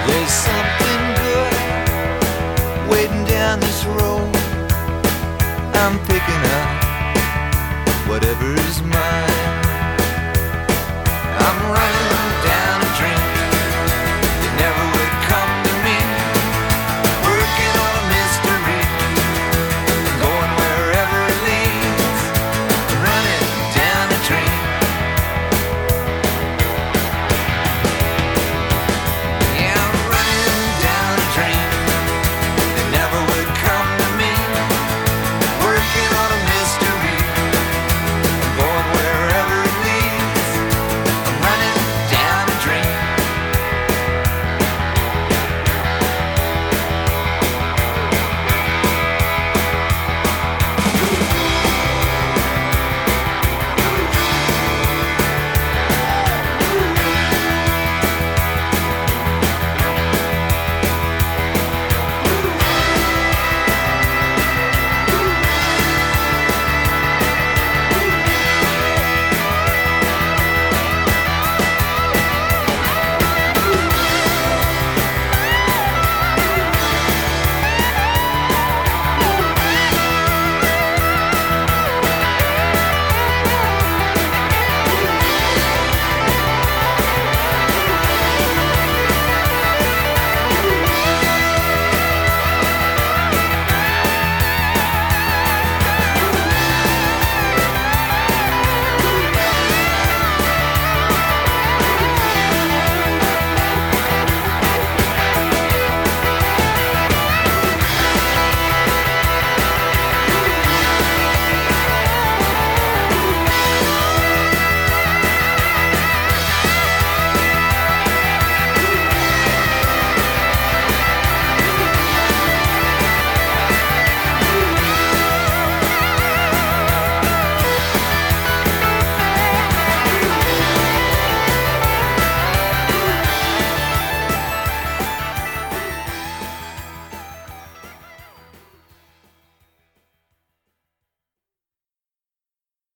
There's something good waiting down this road. I'm picking up whatever is mine. I'm running.